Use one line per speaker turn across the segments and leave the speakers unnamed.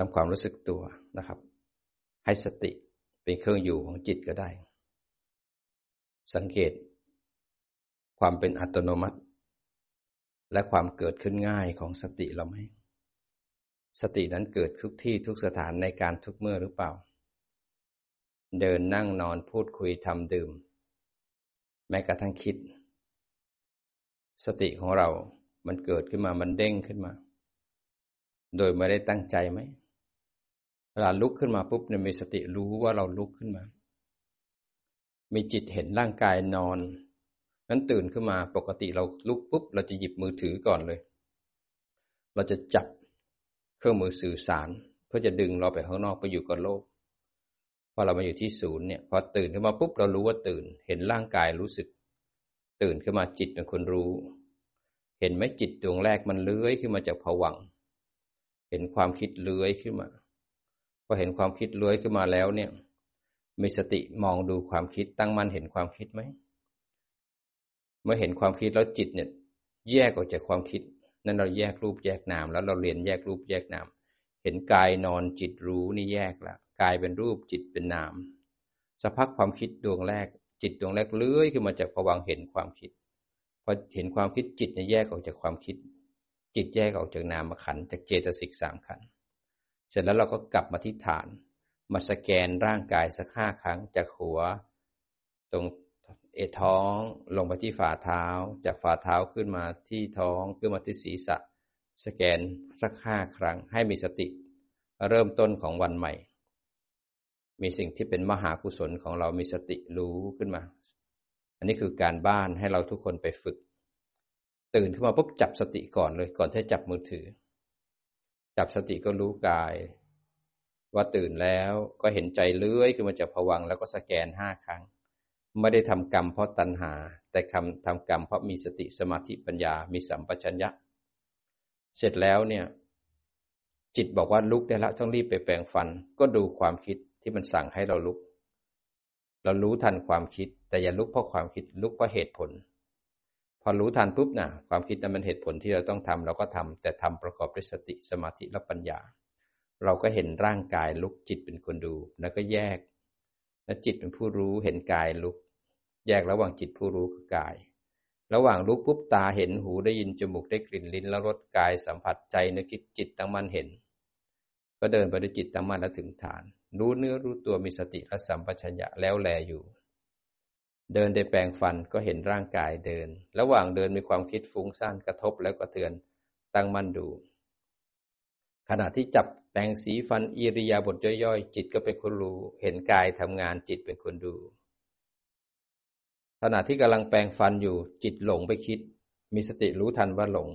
ทำความรู้สึกตัวนะครับ ให้สติเป็นเครื่องอยู่ของจิตก็ได้ สังเกต ความเป็นอัตโนมัติ และความเกิดขึ้นง่ายของสติเราไหมสตินั้นเกิดทุกที่ทุกสถานในการทุกเมื่อหรือเปล่า เดินนั่งนอนพูดคุยทำดื่ม แม้กระทั่งคิด สติของเรา มันเกิดขึ้นมา มันเด้งขึ้นมา โดยไม่ได้ตั้งใจไหม ลาลุกขึ้นมาปุ๊บเนี่ยมีสติรู้ว่าเราลุกขึ้นมา มีจิตเห็นร่างกายนอนนั้นตื่นขึ้นมาปกติเราลุกปุ๊บเราจะหยิบมือถือก่อนเลย เราจะจับเครื่องมือสื่อสาร เพื่อจะดึงเราไปข้างนอกไปอยู่กับโลกพอเรามาอยู่ที่ศูนย์เนี่ยพอตื่นขึ้นมาปุ๊บเรารู้ว่าตื่น เห็นร่างกายรู้สึก ตื่นขึ้นมาจิตเป็นคนรู้ เห็นไหมจิตดวงแรกมันเลื้อยขึ้นมาจากผวังเห็นความคิดเลื้อยขึ้นมา พอเห็นความคิดเลื้อยขึ้นมาแล้วเนี่ย มีสติมองดูความคิดตั้งมั่นเห็นความคิดไหมเมื่อเห็นความคิดแล้วจิตเนี่ย แยกออกจากความคิด นั่นเราแยกรูปแยกนาม แล้วเราเรียนแยกรูปแยกนาม เห็นกายนอนจิตรู้นี่แยกละกายเป็นรูปจิตเป็นนามสักพักความคิดดวงแรก จิตดวงแรกเลื้อยขึ้นมาจากผวังเห็นความคิดพอเห็นความคิดจิตเนี่ยแยกออกจากความคิด จิตแยกออกจากนามขันจากเจตสิกสามขัน เสร็จแล้วเราก็กลับมาที่ฐาน มาสแกนร่างกายสักห้าครั้งจากหัว ตรงเอท้องลงไปที่ฝ่าเท้า จากฝ่าเท้าขึ้นมาที่ท้องขึ้นมาที่ศีรษะ สแกนสักห้าครั้งให้มีสติ เริ่มต้นของวันใหม่ มีสิ่งที่เป็นมหากุศลของเรามีสติรู้ขึ้นมา อันนี้คือการบ้านให้เราทุกคนไปฝึก ตื่นขึ้นมาปุ๊บจับสติก่อนเลยก่อนที่จับมือถือ จับสติก็รู้กาย ว่าตื่นแล้วก็เห็นใจเลื้อยขึ้นมาจากผวังแล้วก็สแกนห้าครั้ง ไม่ได้ทำกรรมเพราะตัณหา แต่คำทำกรรมเพราะมีสติสมาธิปัญญา มีสัมปชัญญะ เสร็จแล้วเนี่ย จิตบอกว่าลุกได้แล้วต้องรีบไปแปลงฟัน ก็ดูความคิดที่มันสั่งให้เราลุก เรารู้ทันความคิด แต่อย่าลุกเพราะความคิดลุกเพราะเหตุผล อรู้ทันปุ๊บนะความคิดนั้นมันเหตุผลที่เราต้องทำเราก็ทำแต่ทำประกอบด้วยสติสมาธิและปัญญา เราก็เห็นร่างกายลุกจิตเป็นคนดู แล้วก็แยก และจิตเป็นผู้รู้เห็นกายลุก แยกระหว่างจิตผู้รู้คือกาย ระหว่างลุกปุ๊บตาเห็นหูได้ยินจมูกได้กลิ่นลิ้น แล้วรสกายสัมผัสใจนึกคิดจิตตั้งมั่นเห็น ก็เดินไปด้วยจิตตั้งมั่นแล้วถึงฐาน รู้เนื้อรู้ตัวมีสติและสัมปชัญญะแล้วแลอยู่ เดินได้แปลงฟันก็เห็นร่างกายเดิน ระหว่างเดินมีความคิดฟุ้งซ่านกระทบแล้วก็เตือนตั้งมั่นดู ขณะที่จับแปรงสีฟันอิริยาบถย่อยๆ จิตก็เป็นคนรู้ เห็นกายทำงานจิตเป็นคนดู ขณะที่กำลังแปรงฟันอยู่ จิตหลงไปคิด มีสติรู้ทันว่าหลง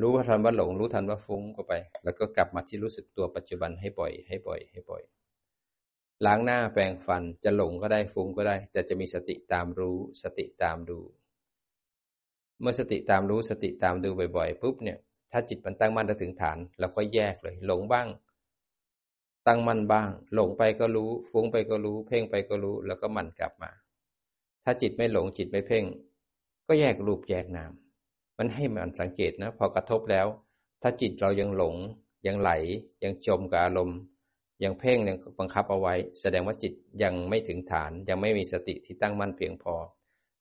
รู้ว่าทันว่าหลง รู้ทันว่าฟุ้งก็ไป แล้วก็กลับมาที่รู้สึกตัวปัจจุบันให้บ่อย ให้บ่อย ให้บ่อย ล้างหน้าแปรงฟันจะหลงก็ได้ฟุ้งก็ได้ แต่จะมีสติตามรู้สติตามดู เมื่อสติตามรู้สติตามดูบ่อยๆปุ๊บเนี่ย ถ้าจิตมันตั้งมั่นถึงฐานเราก็แยกเลย หลงบ้าง ตั้งมั่นบ้าง หลงไปก็รู้ ฟุ้งไปก็รู้ เพ่งไปก็รู้แล้วก็มันกลับมา ถ้าจิตไม่หลงจิตไม่เพ่ง ก็แยกรูปแยกนามมันให้มันสังเกตนะ พอกระทบแล้ว ถ้าจิตเรายังหลงยังไหลยังจมกับอารมณ์ ยังเพ่งยังบังคับเอาไว้ แสดงว่าจิตยังไม่ถึงฐาน ยังไม่มีสติที่ตั้งมั่นเพียงพอ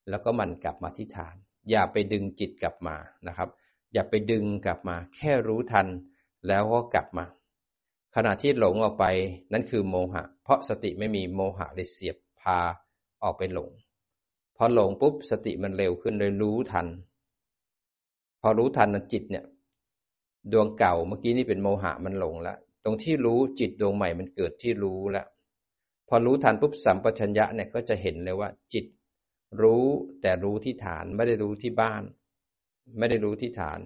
แล้วก็มันกลับมาที่ฐาน อย่าไปดึงจิตกลับมานะครับ อย่าไปดึงกลับมา แค่รู้ทัน แล้วก็กลับมา ขณะที่หลงออกไปนั่นคือโมหะ เพราะสติไม่มีโมหะเลยเสียบพาออกไปหลง พอหลงปุ๊บสติมันเร็วขึ้นเลยรู้ทัน พอรู้ทันนจิตเนี่ย ดวงเก่าเมื่อกี้นี่เป็นโมหะมันหลงแล้ว ตรงที่รู้จิตดวงใหม่มันเกิดที่รู้แล้วพอรู้ทันปุ๊บสัมปชัญญะเนี่ยก็จะเห็นเลยว่า จิตรู้แต่รู้ที่ฐานไม่ได้รู้ที่บ้าน ไม่ได้รู้ที่ฐาน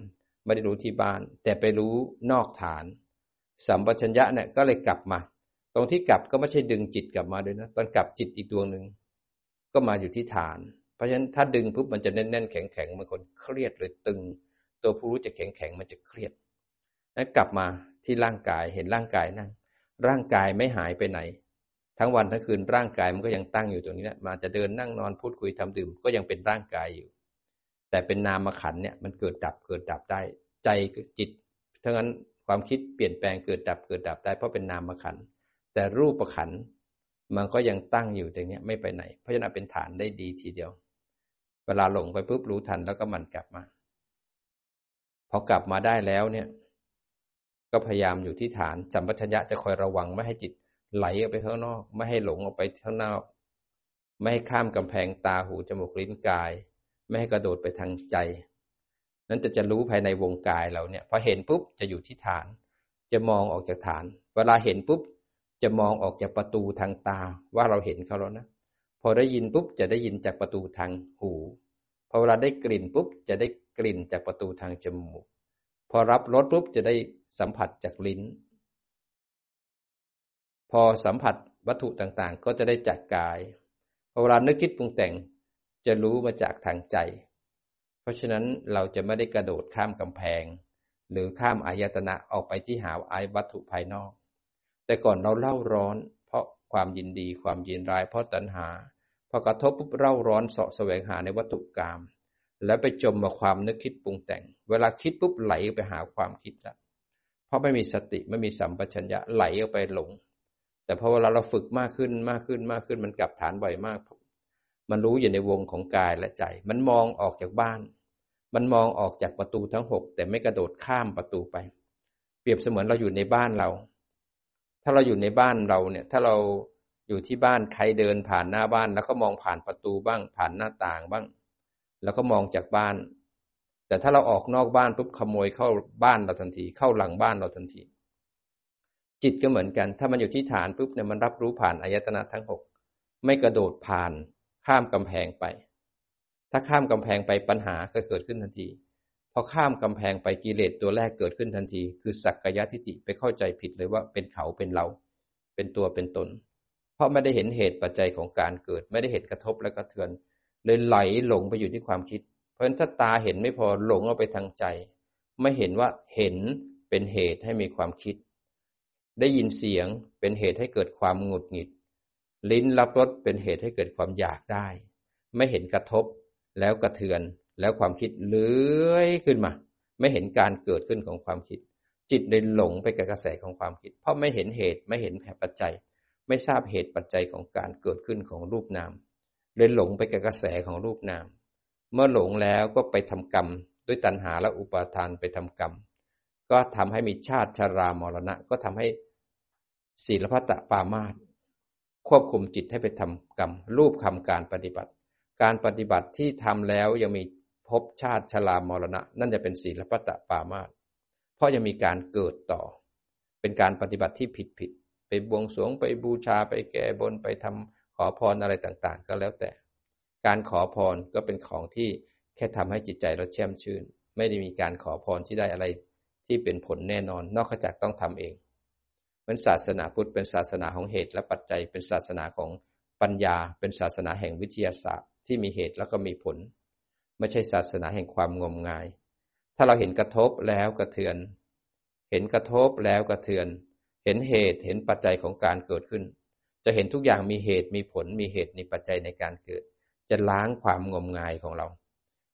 ไม่ได้รู้ที่บ้าน แต่ไปรู้นอกฐาน สัมปชัญญะเนี่ยก็เลยกลับมา ตรงที่กลับก็ไม่ใช่ดึงจิตกลับมาด้วยนะตอนกลับจิตอีกดวงหนึ่งก็มาอยู่ที่ฐาน เพราะฉะนั้นถ้าดึงปุ๊บมันจะแน่นๆแข็งๆมันคนเครียดเลยตึง ตัวผู้รู้จะแข็งๆมันจะเครียดแล้วกลับมา ที่ร่างกายเห็นร่างกายนั่ง ร่างกายไม่หายไปไหน ทั้งวันทั้งคืนร่างกายมันก็ยังตั้งอยู่ตรงนี้นะมาจะเดินนั่งนอนพูดคุยทำดื่มก็ยังเป็นร่างกายอยู่ แต่เป็นนามขันเนี่ยมันเกิดดับเกิดดับได้ ใจจิตทั้งนั้นความคิดเปลี่ยนแปลงเกิดดับเกิดดับได้เพราะเป็นนามขันแต่รูปขันมันก็ยังตั้งอยู่ตรงนี้ไม่ไปไหน เพราะฉะนั้นเป็นฐานได้ดีทีเดียว เวลาหลงไปปุ๊บรู้ทันแล้วก็มันกลับมา พอกลับมาได้แล้วเนี่ย ก็พยายามอยู่ที่ฐานสัมปชัญญะจะคอยระวังไม่ให้จิตไหลออกไปข้างนอก ไม่ให้หลงออกไปข้างนอก ไม่ให้ข้ามกำแพงตาหูจมูกลิ้นกาย ไม่ให้กระโดดไปทางใจ นั้นจะจะรู้ภายในวงกายเราเนี่ยพอเห็นปุ๊บจะอยู่ที่ฐาน จะมองออกจากฐาน เวลาเห็นปุ๊บจะมองออกจากประตูทางตาว่าเราเห็นเขาแล้วนะ พอได้ยินปุ๊บจะได้ยินจากประตูทางหู พอเวลาได้กลิ่นปุ๊บจะได้กลิ่นจากประตูทางจมูก พอรับรสปุ๊บจะได้สัมผัสจากลิ้น พอสัมผัสวัตถุต่างๆ ก็จะได้จากกายพอเวลานึกคิดปรุงแต่งจะรู้มาจากทางใจ เพราะฉะนั้นเราจะไม่ได้กระโดดข้ามกำแพง หรือข้ามอายตนะออกไปที่หาอายวัตถุภายนอก แต่ก่อนเราเล่าร้อน เพราะความยินดีความยินร้ายเพราะตัณหาพอกระทบปุ๊บเล่าร้อนเสาะแสวงหาในวัตถุกรรม แล้วไปจมมาความนึกคิดปรุงแต่ง เวลาคิดปุ๊บไหลไปหาความคิดล้วเพราะไม่มีสติไม่มีสัมปชัญญะไหลออกไปหลง แต่พอเวลาเราฝึกมากขึ้นมากขึ้นมากขึ้นมันกลับฐานบ่อยมาก มันรู้อยู่ในวงของกายและใจ มันมองออกจากบ้าน มันมองออกจากประตูทั้งหกแต่ไม่กระโดดข้ามประตูไป เปรียบเสมือนเราอยู่ในบ้านเรา ถ้าเราอยู่ในบ้านเราเนี่ย ถ้าเราอยู่ที่บ้านใครเดินผ่านหน้าบ้านแล้วก็มองผ่านประตูบ้าง ผ่านหน้าต่างบ้าง แล้วก็มองจากบ้าน แต่ถ้าเราออกนอกบ้านปุ๊บขโมยเข้าบ้านเราทันที เข้าหลังบ้านเราทันที จิตก็เหมือนกัน ถ้ามันอยู่ที่ฐานปุ๊บเนี่ยมันรับรู้ผ่านอายตนะทั้งหกไม่กระโดดผ่าน ข้ามกำแพงไป ถ้าข้ามกำแพงไปปัญหาก็เกิดขึ้นทันทีพอข้ามกำแพงไปกิเลสตัวแรกเกิดขึ้นทันที คือสักกายทิฏฐิไปเข้าใจผิดเลยว่าเป็นเขาเป็นเรา เป็นตัวเป็นตน เพราะไม่ได้เห็นเหตุปัจจัยของการเกิด ไม่ได้เห็นกระทบและกระเทือน เลยไหลหลงไปอยู่ที่ความคิด เพราะฉะนั้นถ้าตาเห็นไม่พอหลงเอาไปทางใจ ไม่เห็นว่าเห็นเป็นเหตุให้มีความคิด ได้ยินเสียงเป็นเหตุให้เกิดความหงุดหงิด ลิ้นรับรสเป็นเหตุให้เกิดความอยากได้ ไม่เห็นกระทบแล้วกระเทือนแล้วความคิดเลื้อยขึ้นมา ไม่เห็นการเกิดขึ้นของความคิด จิตเลยหลงไปกับกระแสของความคิด เพราะไม่เห็นเหตุไม่เห็นปัจจัย ไม่ทราบเหตุปัจจัยของการเกิดขึ้นของรูปนาม เลยหลงไปกับกระแสของรูปนาม เมื่อหลงแล้วก็ไปทำกรรม ด้วยตัณหาและอุปาทานไปทำกรรม ก็ทำให้มีชาติชารามรณะ ก็ทำให้ศีลพัตตปามาตควบคุมจิตให้ไปทำกรรม รูปคำการปฏิบัติ การปฏิบัติที่ทำแล้วยังมีภพชาติชรามรณะ นั่นจะเป็นศีลปัตตปามาตเพราะยังมีการเกิดต่อ เป็นการปฏิบัติที่ผิดผิดไปบวงสรวงไปบูชาไปแก้บนไปทำ ขอพรอะไรต่างๆ ก็แล้วแต่ การขอพรก็เป็นของที่แค่ทำให้จิตใจเราแช่มชื่น ไม่ได้มีการขอพรที่ได้อะไรที่เป็นผลแน่นอน นอกจากต้องทำเองเป็นศาสนาพุทธเป็นศาสนาของเหตุและปัจจัย เป็นศาสนาของปัญญา เป็นศาสนาแห่งวิทยาศาสตร์ ที่มีเหตุแล้วก็มีผล ไม่ใช่ศาสนาแห่งความงมงาย ถ้าเราเห็นกระทบแล้วกระเทือน เห็นกระทบแล้วกระเทือน เห็นเหตุเห็นปัจจัยของการเกิดขึ้น จะเห็นทุกอย่างมีเหตุมีผลมีเหตุมีปัจจัยในการเกิด จะล้างความงมงายของเรา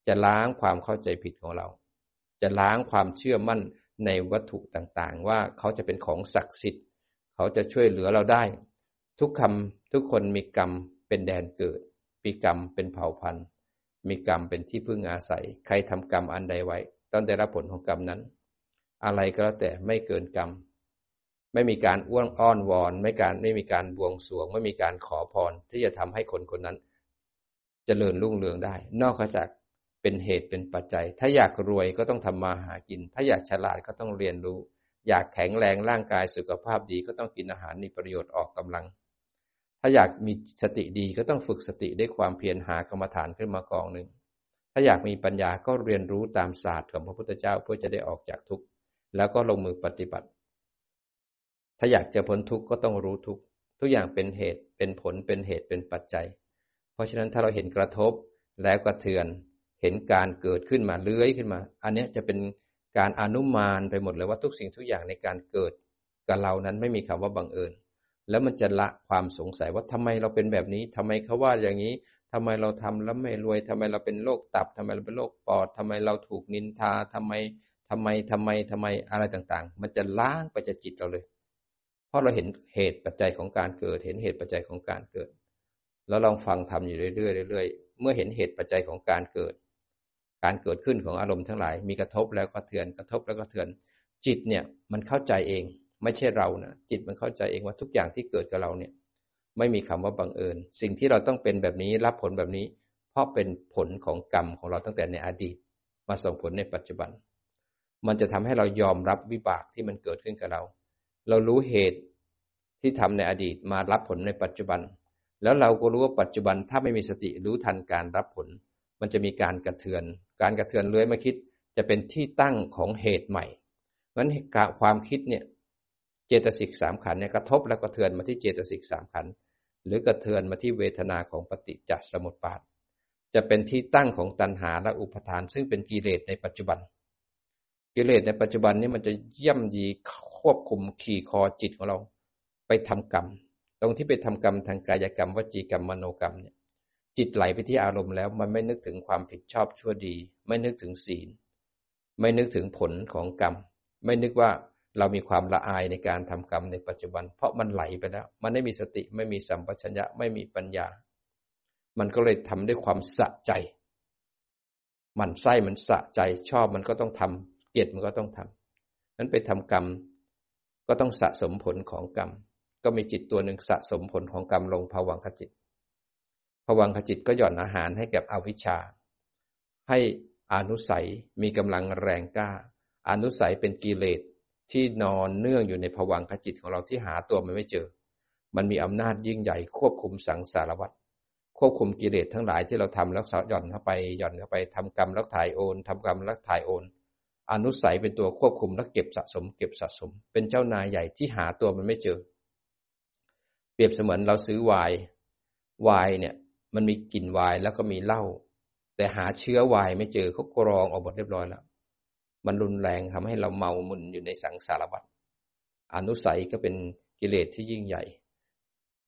จะล้างความเข้าใจผิดของเรา จะล้างความเชื่อมั่นในวัตถุต่างๆ ว่าเขาจะเป็นของศักดิ์สิทธิ์ เขาจะช่วยเหลือเราได้ ทุกคำทุกคนมีกรรมเป็นแดนเกิดมีกรรมเป็นเผ่าพันธุ์ มีกรรมเป็นที่พึ่งอาศัย ใครทำกรรมอันใดไว้ ต้องได้รับผลของกรรมนั้น อะไรก็แล้วแต่ไม่เกินกรรม ไม่มีการอ้วนอ้อนวอน ไม่การไม่มีการบวงสรวง ไม่มีการขอพรที่จะทำให้คนคนนั้นจเจริญรุ่งเรืองได้ นอกจากเป็นเหตุเป็นปัจจัย ถ้าอยากรวยก็ต้องทำมาหากิน ถ้าอยากฉลาดก็ต้องเรียนรู้ อยากแข็งแรงร่างกายสุขภาพดีก็ต้องกินอาหารมีประโยชน์ออกกำลัง ถ้าอยากมีสติดีก็ต้องฝึกสติด้วยความเพียรหากรรมฐานขึ้นมากองหนึ่งถ้าอยากมีปัญญาก็เรียนรู้ตามศาสตร์ของพระพุทธเจ้าเพื่อจะได้ออกจากทุกข์แล้วก็ลงมือปฏิบัติ ถ้าอยากจะพ้นทุกข์ก็ต้องรู้ทุกข์ทุกอย่างเป็นเหตุเป็นผลเป็นเหตุเป็นปัจจัย เพราะฉะนั้นถ้าเราเห็นกระทบแล้วกระเทือน เห็นการเกิดขึ้นมาเลื้อยขึ้นมา อันนี้จะเป็นการอนุมานไปหมดเลยว่าทุกสิ่งทุกอย่างในการเกิดกับเรานั้นไม่มีคำว่าบังเอิญ แล้วมันจะละความสงสัยว่าทำไมเราเป็นแบบนี้ทำไมเขาว่าอย่างนี้ทำไมเราทำแล้วไม่รวยทำไมเราเป็นโรคตับทำไมเราเป็นโรคปอดทำไมเราถูกนินทาทำไมทำไมทำไมทำไมอะไรต่างๆ มันจะล้างไปจากจิตเราเลย เพราะเราเห็นเหตุปัจจัยของการเกิด เห็นเหตุปัจจัยของการเกิด แล้วลองฟังทำอยู่เรื่อยๆเรื่อยๆ เมื่อเห็นเหตุปัจจัยของการเกิด การเกิดขึ้นของอารมณ์ทั้งหลาย มีกระทบแล้วก็เทือน กระทบแล้วก็เทือน จิตเนี่ยมันเข้าใจเอง ไม่ใช่เรานะจิตมันเข้าใจเองว่าทุกอย่างที่เกิดกับเราเนี่ย ไม่มีคำว่าบังเอิญ สิ่งที่เราต้องเป็นแบบนี้รับผลแบบนี้ เพราะเป็นผลของกรรมของเราตั้งแต่ในอดีต มาส่งผลในปัจจุบัน มันจะทำให้เรายอมรับวิบากที่มันเกิดขึ้นกับเรา เรารู้เหตุที่ทำในอดีตมารับผลในปัจจุบัน แล้วเราก็รู้ว่าปัจจุบันถ้าไม่มีสติรู้ทันการรับผล มันจะมีการกระเทือน การกระเทือนเลื้อยมาคิด จะเป็นที่ตั้งของเหตุใหม่เพราะฉะนั้นความคิดเนี่ยเจตสิกสามขันเนี่ยกระทบแล้วกระเทือนมาที่เจตสิกสามขันหรือกระเทือนมาที่เวทนาของปฏิจจสมุปบาท จะเป็นที่ตั้งของตัณหาและอุปทาน ซึ่งเป็นกิเลสในปัจจุบัน กิเลสในปัจจุบันนี้มันจะเยี่ยมยีควบคุมขี่คอจิตของเรา ไปทำกรรม ตรงที่ไปทำกรรมทางกายกรรมวจีกรรมมโนกรรมเนี่ย จิตไหลไปที่อารมณ์แล้ว มันไม่นึกถึงความผิดชอบชั่วดี ไม่นึกถึงศีล ไม่นึกถึงผลของกรรม ไม่นึกว่าเรามีความละอายในการทำกรรมในปัจจุบัน เพราะมันไหลไปแล้ว มันไม่มีสติไม่มีสัมปชัญญะไม่มีปัญญา มันก็เลยทำด้วยความสะใจ มันไส้มันสะใจชอบมันก็ต้องทำ เกียรติมันก็ต้องทำนั้นไปทำกรรมก็ต้องสะสมผลของกรรม ก็มีจิตตัวหนึ่งสะสมผลของกรรมลงภวังคจิตภวังคจิตก็หย่อนอาหารให้กับอวิชชา ให้อนุสัยมีกำลังแรงกล้า อนุสัยเป็นกิเลสที่นอนเนื่องอยู่ในภวังคจิตของเราที่หาตัวมันไม่เจอ มันมีอำนาจยิ่งใหญ่ควบคุมสังสารวัฏควบคุมกิเลสทั้งหลายที่เราทำแล้วหย่อนเข้าไปหย่อนเข้าไปทำกรรมแล้วถ่ายโอนทำกรรมแล้วถ่ายโอน อนุสัยเป็นตัวควบคุมและเก็บสะสม เก็บสะสม เป็นเจ้านายใหญ่ที่หาตัวมันไม่เจอ เปรียบเสมือนเราซื้อไวน์ไวน์เนี่ย มันมีกลิ่นไวน์แล้วก็มีเหล้าแต่หาเชื้อไวน์ไม่เจอเขากรองออกหมดเรียบร้อยแล้ว มันรุนแรงทำให้เราเมามุนอยู่ในสังสารวัฏอนุสัยก็เป็นกิเลสที่ยิ่งใหญ่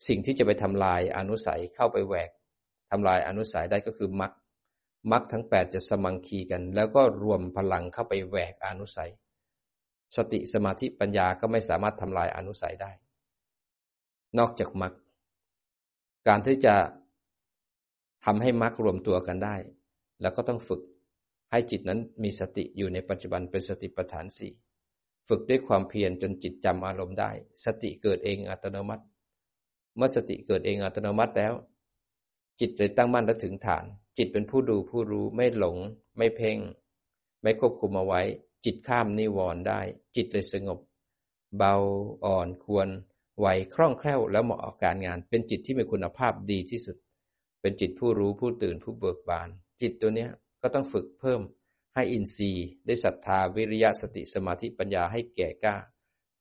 สิ่งที่จะไปทำลายอนุสัยเข้าไปแหวกทำลายอนุสัยได้ก็คือมรรค มรรคทั้งแปดจะสมังคีกัน แล้วก็รวมพลังเข้าไปแหวกอนุสัย สติสมาธิปัญญาก็ไม่สามารถทำลายอนุสัยได้ นอกจากมรรคการที่จะทำให้มรรครวมตัวกันได้ แล้วก็ต้องฝึกให้จิตนั้นมีสติอยู่ในปัจจุบันเป็นสติปัฏฐานสี่ฝึกด้วยความเพียรจนจิตจำอารมณ์ได้ สติเกิดเองอัตโนมัติ เมื่อสติเกิดเองอัตโนมัติแล้ว จิตเลยตั้งมั่นและถึงฐาน จิตเป็นผู้ดูผู้รู้ไม่หลง ไม่เพ่ง ไม่ควบคุมเอาไว้ จิตข้ามนิวรณ์ได้ จิตเลยสงบ เบาอ่อนควรไหวคล่องแคล่วแล้วเหมาะกับการงาน เป็นจิตที่มีคุณภาพดีที่สุด เป็นจิตผู้รู้ผู้ตื่นผู้เบิกบาน จิตตัวเนี้ยก็ต้องฝึกเพิ่ม ให้อินทรีย์ ได้ศรัทธาวิริยะสติสมาธิปัญญาให้แก่กล้า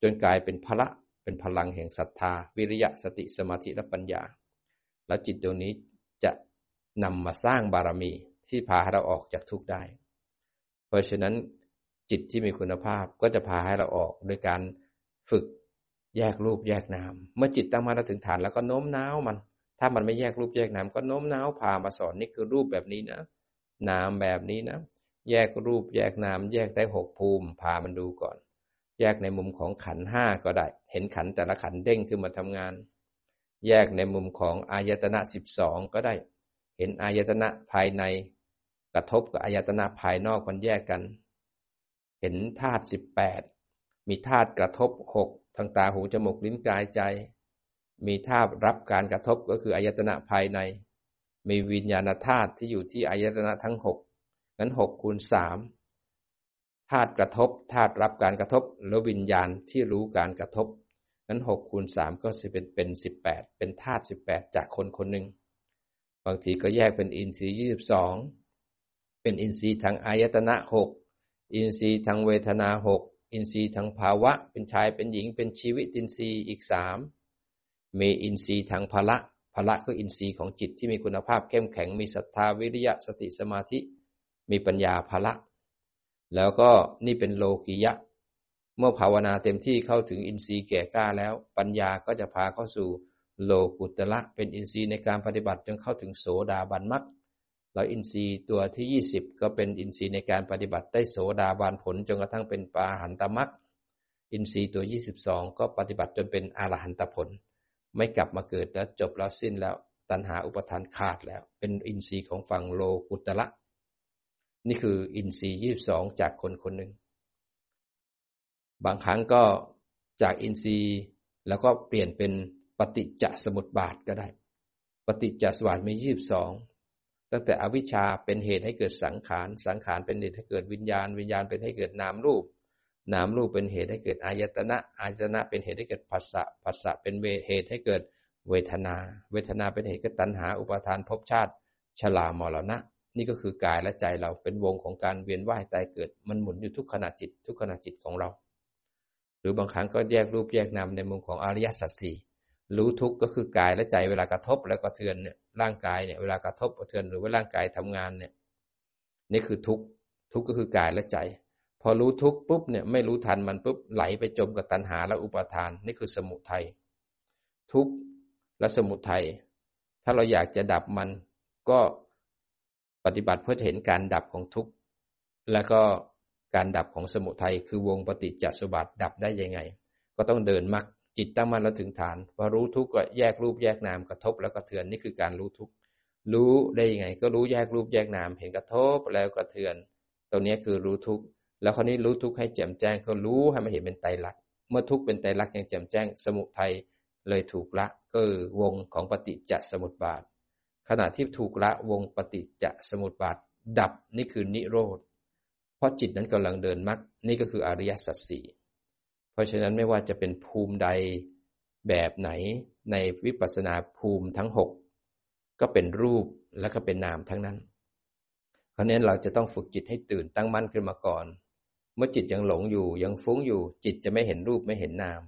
จนกลายเป็นพละเป็นพลังแห่งศรัทธา วิริยะสติสมาธิและปัญญา แล้วจิตตัวนี้จะ นำมาสร้างบารมีที่พาให้เราออกจากทุกข์ได้ เพราะฉะนั้นจิตที่มีคุณภาพก็จะพาให้เราออกโดยการฝึกแยกรูปแยกนาม เมื่อจิตตั้งมาถึงฐานแล้วก็โน้มน้าวมัน ถ้ามันไม่แยกรูปแยกนามก็โน้มน้าวพามาสอนนี่คือรูปแบบนี้นะ นามแบบนี้นะ แยกรูปแยกนาม แยกได้หกภูมิ พามันดูก่อน แยกในมุมของขันห้าก็ได้ เห็นขันแต่ละขันเด้งขึ้นมาทำงาน แยกในมุมของอายตนะสิบสองก็ได้ เห็นอายตนะภายในกระทบกับอายตนะภายนอกมันแยกกัน เห็นธาตุสิบแปดมีธาตุกระทบหกทางตาหูจมูกลิ้นกายใจ มีธาตุรับการกระทบก็คืออายตนะภายใน มีวิญญาณธาตุที่อยู่ที่อายตนะทั้งหกงั้นหกคูณสามธาตุกระทบธาตุรับการกระทบแล้ววิญญาณที่รู้การกระทบงั้นหกคูณสามก็จะเป็นเป็นสิบแปดเป็นธาตุสิบแปดจากคนคนหนึ่ง บางทีก็แยกเป็นอินทรีย์ยี่สิบสองเป็นอินทรีย์ทางอายตนะหกอินทรีย์ทางเวทนาหกอินทรีย์ทางภาวะ เป็นชายเป็นหญิงเป็นชีวิตอินทรีย์อีกสามมีอินทรีย์ทางพละพละคืออินทรีย์ของจิตที่มีคุณภาพเข้มแข็งมีศรัทธาวิริยะสติสมาธิ มีปัญญาพละ แล้วก็นี่เป็นโลกิยะ เมื่อภาวนาเต็มที่เข้าถึงอินทรีย์แก่กล้าแล้ว ปัญญาก็จะพาเข้าสู่ โลกุตระเป็นอินทรีย์ในการปฏิบัติจนเข้าถึงโสดาบันมรรคเราอินทรีย์ตัวที่ยี่สิบก็เป็นอินทรีย์ในการปฏิบัติได้โสดาบันผลจนกระทั่งเป็นอรหันตมรรคอินทรีย์ตัวยี่สิบสองก็ปฏิบัติจนเป็นอรหันตผล ไม่กลับมาเกิดแล้วจบแล้วสิ้นแล้วตัณหาอุปาทานขาดแล้ว เป็นอินทรีย์ของฝั่งโลกุตละ นี่คืออินทรีย์ยี่สิบสองจากคนคนหนึ่งบางครั้งก็จากอินทรีย์แล้วก็เปลี่ยนเป็น ปฏิจจสมุปบาทก็ได้ ปฏิจจสมุปบาทมียี่สิบสองตั้งแต่อวิชชาเป็นเหตุให้เกิดสังขาร สังขารเป็นเหตุให้เกิดวิญญาณ วิญญาณเป็นให้เกิดนามรูป นามรูปเป็นเหตุให้เกิดอายตนะ อายตนะเป็นเหตุให้เกิดภาษะภาษะเป็นเหตุให้เกิดเวทนา เวทนาเป็นเหตุก็ตัณหา อุปาทานภพชาติ ชรามรณะ นี่ก็คือกายและใจเราเป็นวงของการเวียนว่ายตายเกิด มันหมุนอยู่ทุกขณะจิต ทุกขณะจิตของเรา หรือบางครั้งก็แยกรูปแยกนามในมุมของอริยสัจสี่ รู้ทุกข์ก็คือกายและใจเวลากระทบแล้วก็เทือนเนี่ยร่างกายเนี่ยเวลากระทบกระเทือนหรือว่าร่างกายทำงานเนี่ยนี่คือทุกข์ทุกข์ก็คือกายและใจ พอรู้ทุกข์ปุ๊บเนี่ยไม่รู้ทันมันปุ๊บไหลไปจมกับตัณหาและอุปาทาน นี่คือสมุทัยทุกข์และสมุทัยถ้าเราอยากจะดับมันก็ปฏิบัติเพื่อเห็นการดับของทุกข์แล้วก็การดับของสมุทัยคือวงปฏิจจสมบัติดับได้ยังไง ก็ต้องเดินมรรค จิตตั้งมั่นแล้วถึงฐานพอรู้ทุกข์ก็แยกรูปแยกนามกระทบแล้วก็เทือนนี่คือการรู้ทุกข์รู้ได้ยังไง ก็รู้แยกรูปแยกนามเห็นกระทบแล้วก็เทือน ตรงนี้คือรู้ทุกข์แล้วคราวนี้รู้ทุกข์ให้แจ่มแจ้งก็รู้ให้มันเห็นเป็นไตรลักษณ์เมื่อทุกข์เป็นไตรลักษณ์อย่างแจ่มแจ้งสมุทัยเลยถูกละก็วงของปฏิจจสมุปบาท ขณะที่ถูกละวงปฏิจจสมุปบาท ดับนี่คือนิโรธเพราะจิตนั้นกำลังเดินมรรคนี่ก็คืออริยสัจสี่ ราะฉะนั้นไม่ว่าจะเป็นภูมิใดแบบไหนในวิปัสสนาภูมิทั้งหกก็เป็นรูปและก็เป็นนามทั้งนั้น เพราะนั้นเราจะต้องฝึกจิตให้ตื่นตั้งมั่นขึ้นมาก่อน เมื่อจิตยังหลงอยู่ยังฟุ้งอยู่ จิตจะไม่เห็นรูปไม่เห็นนาม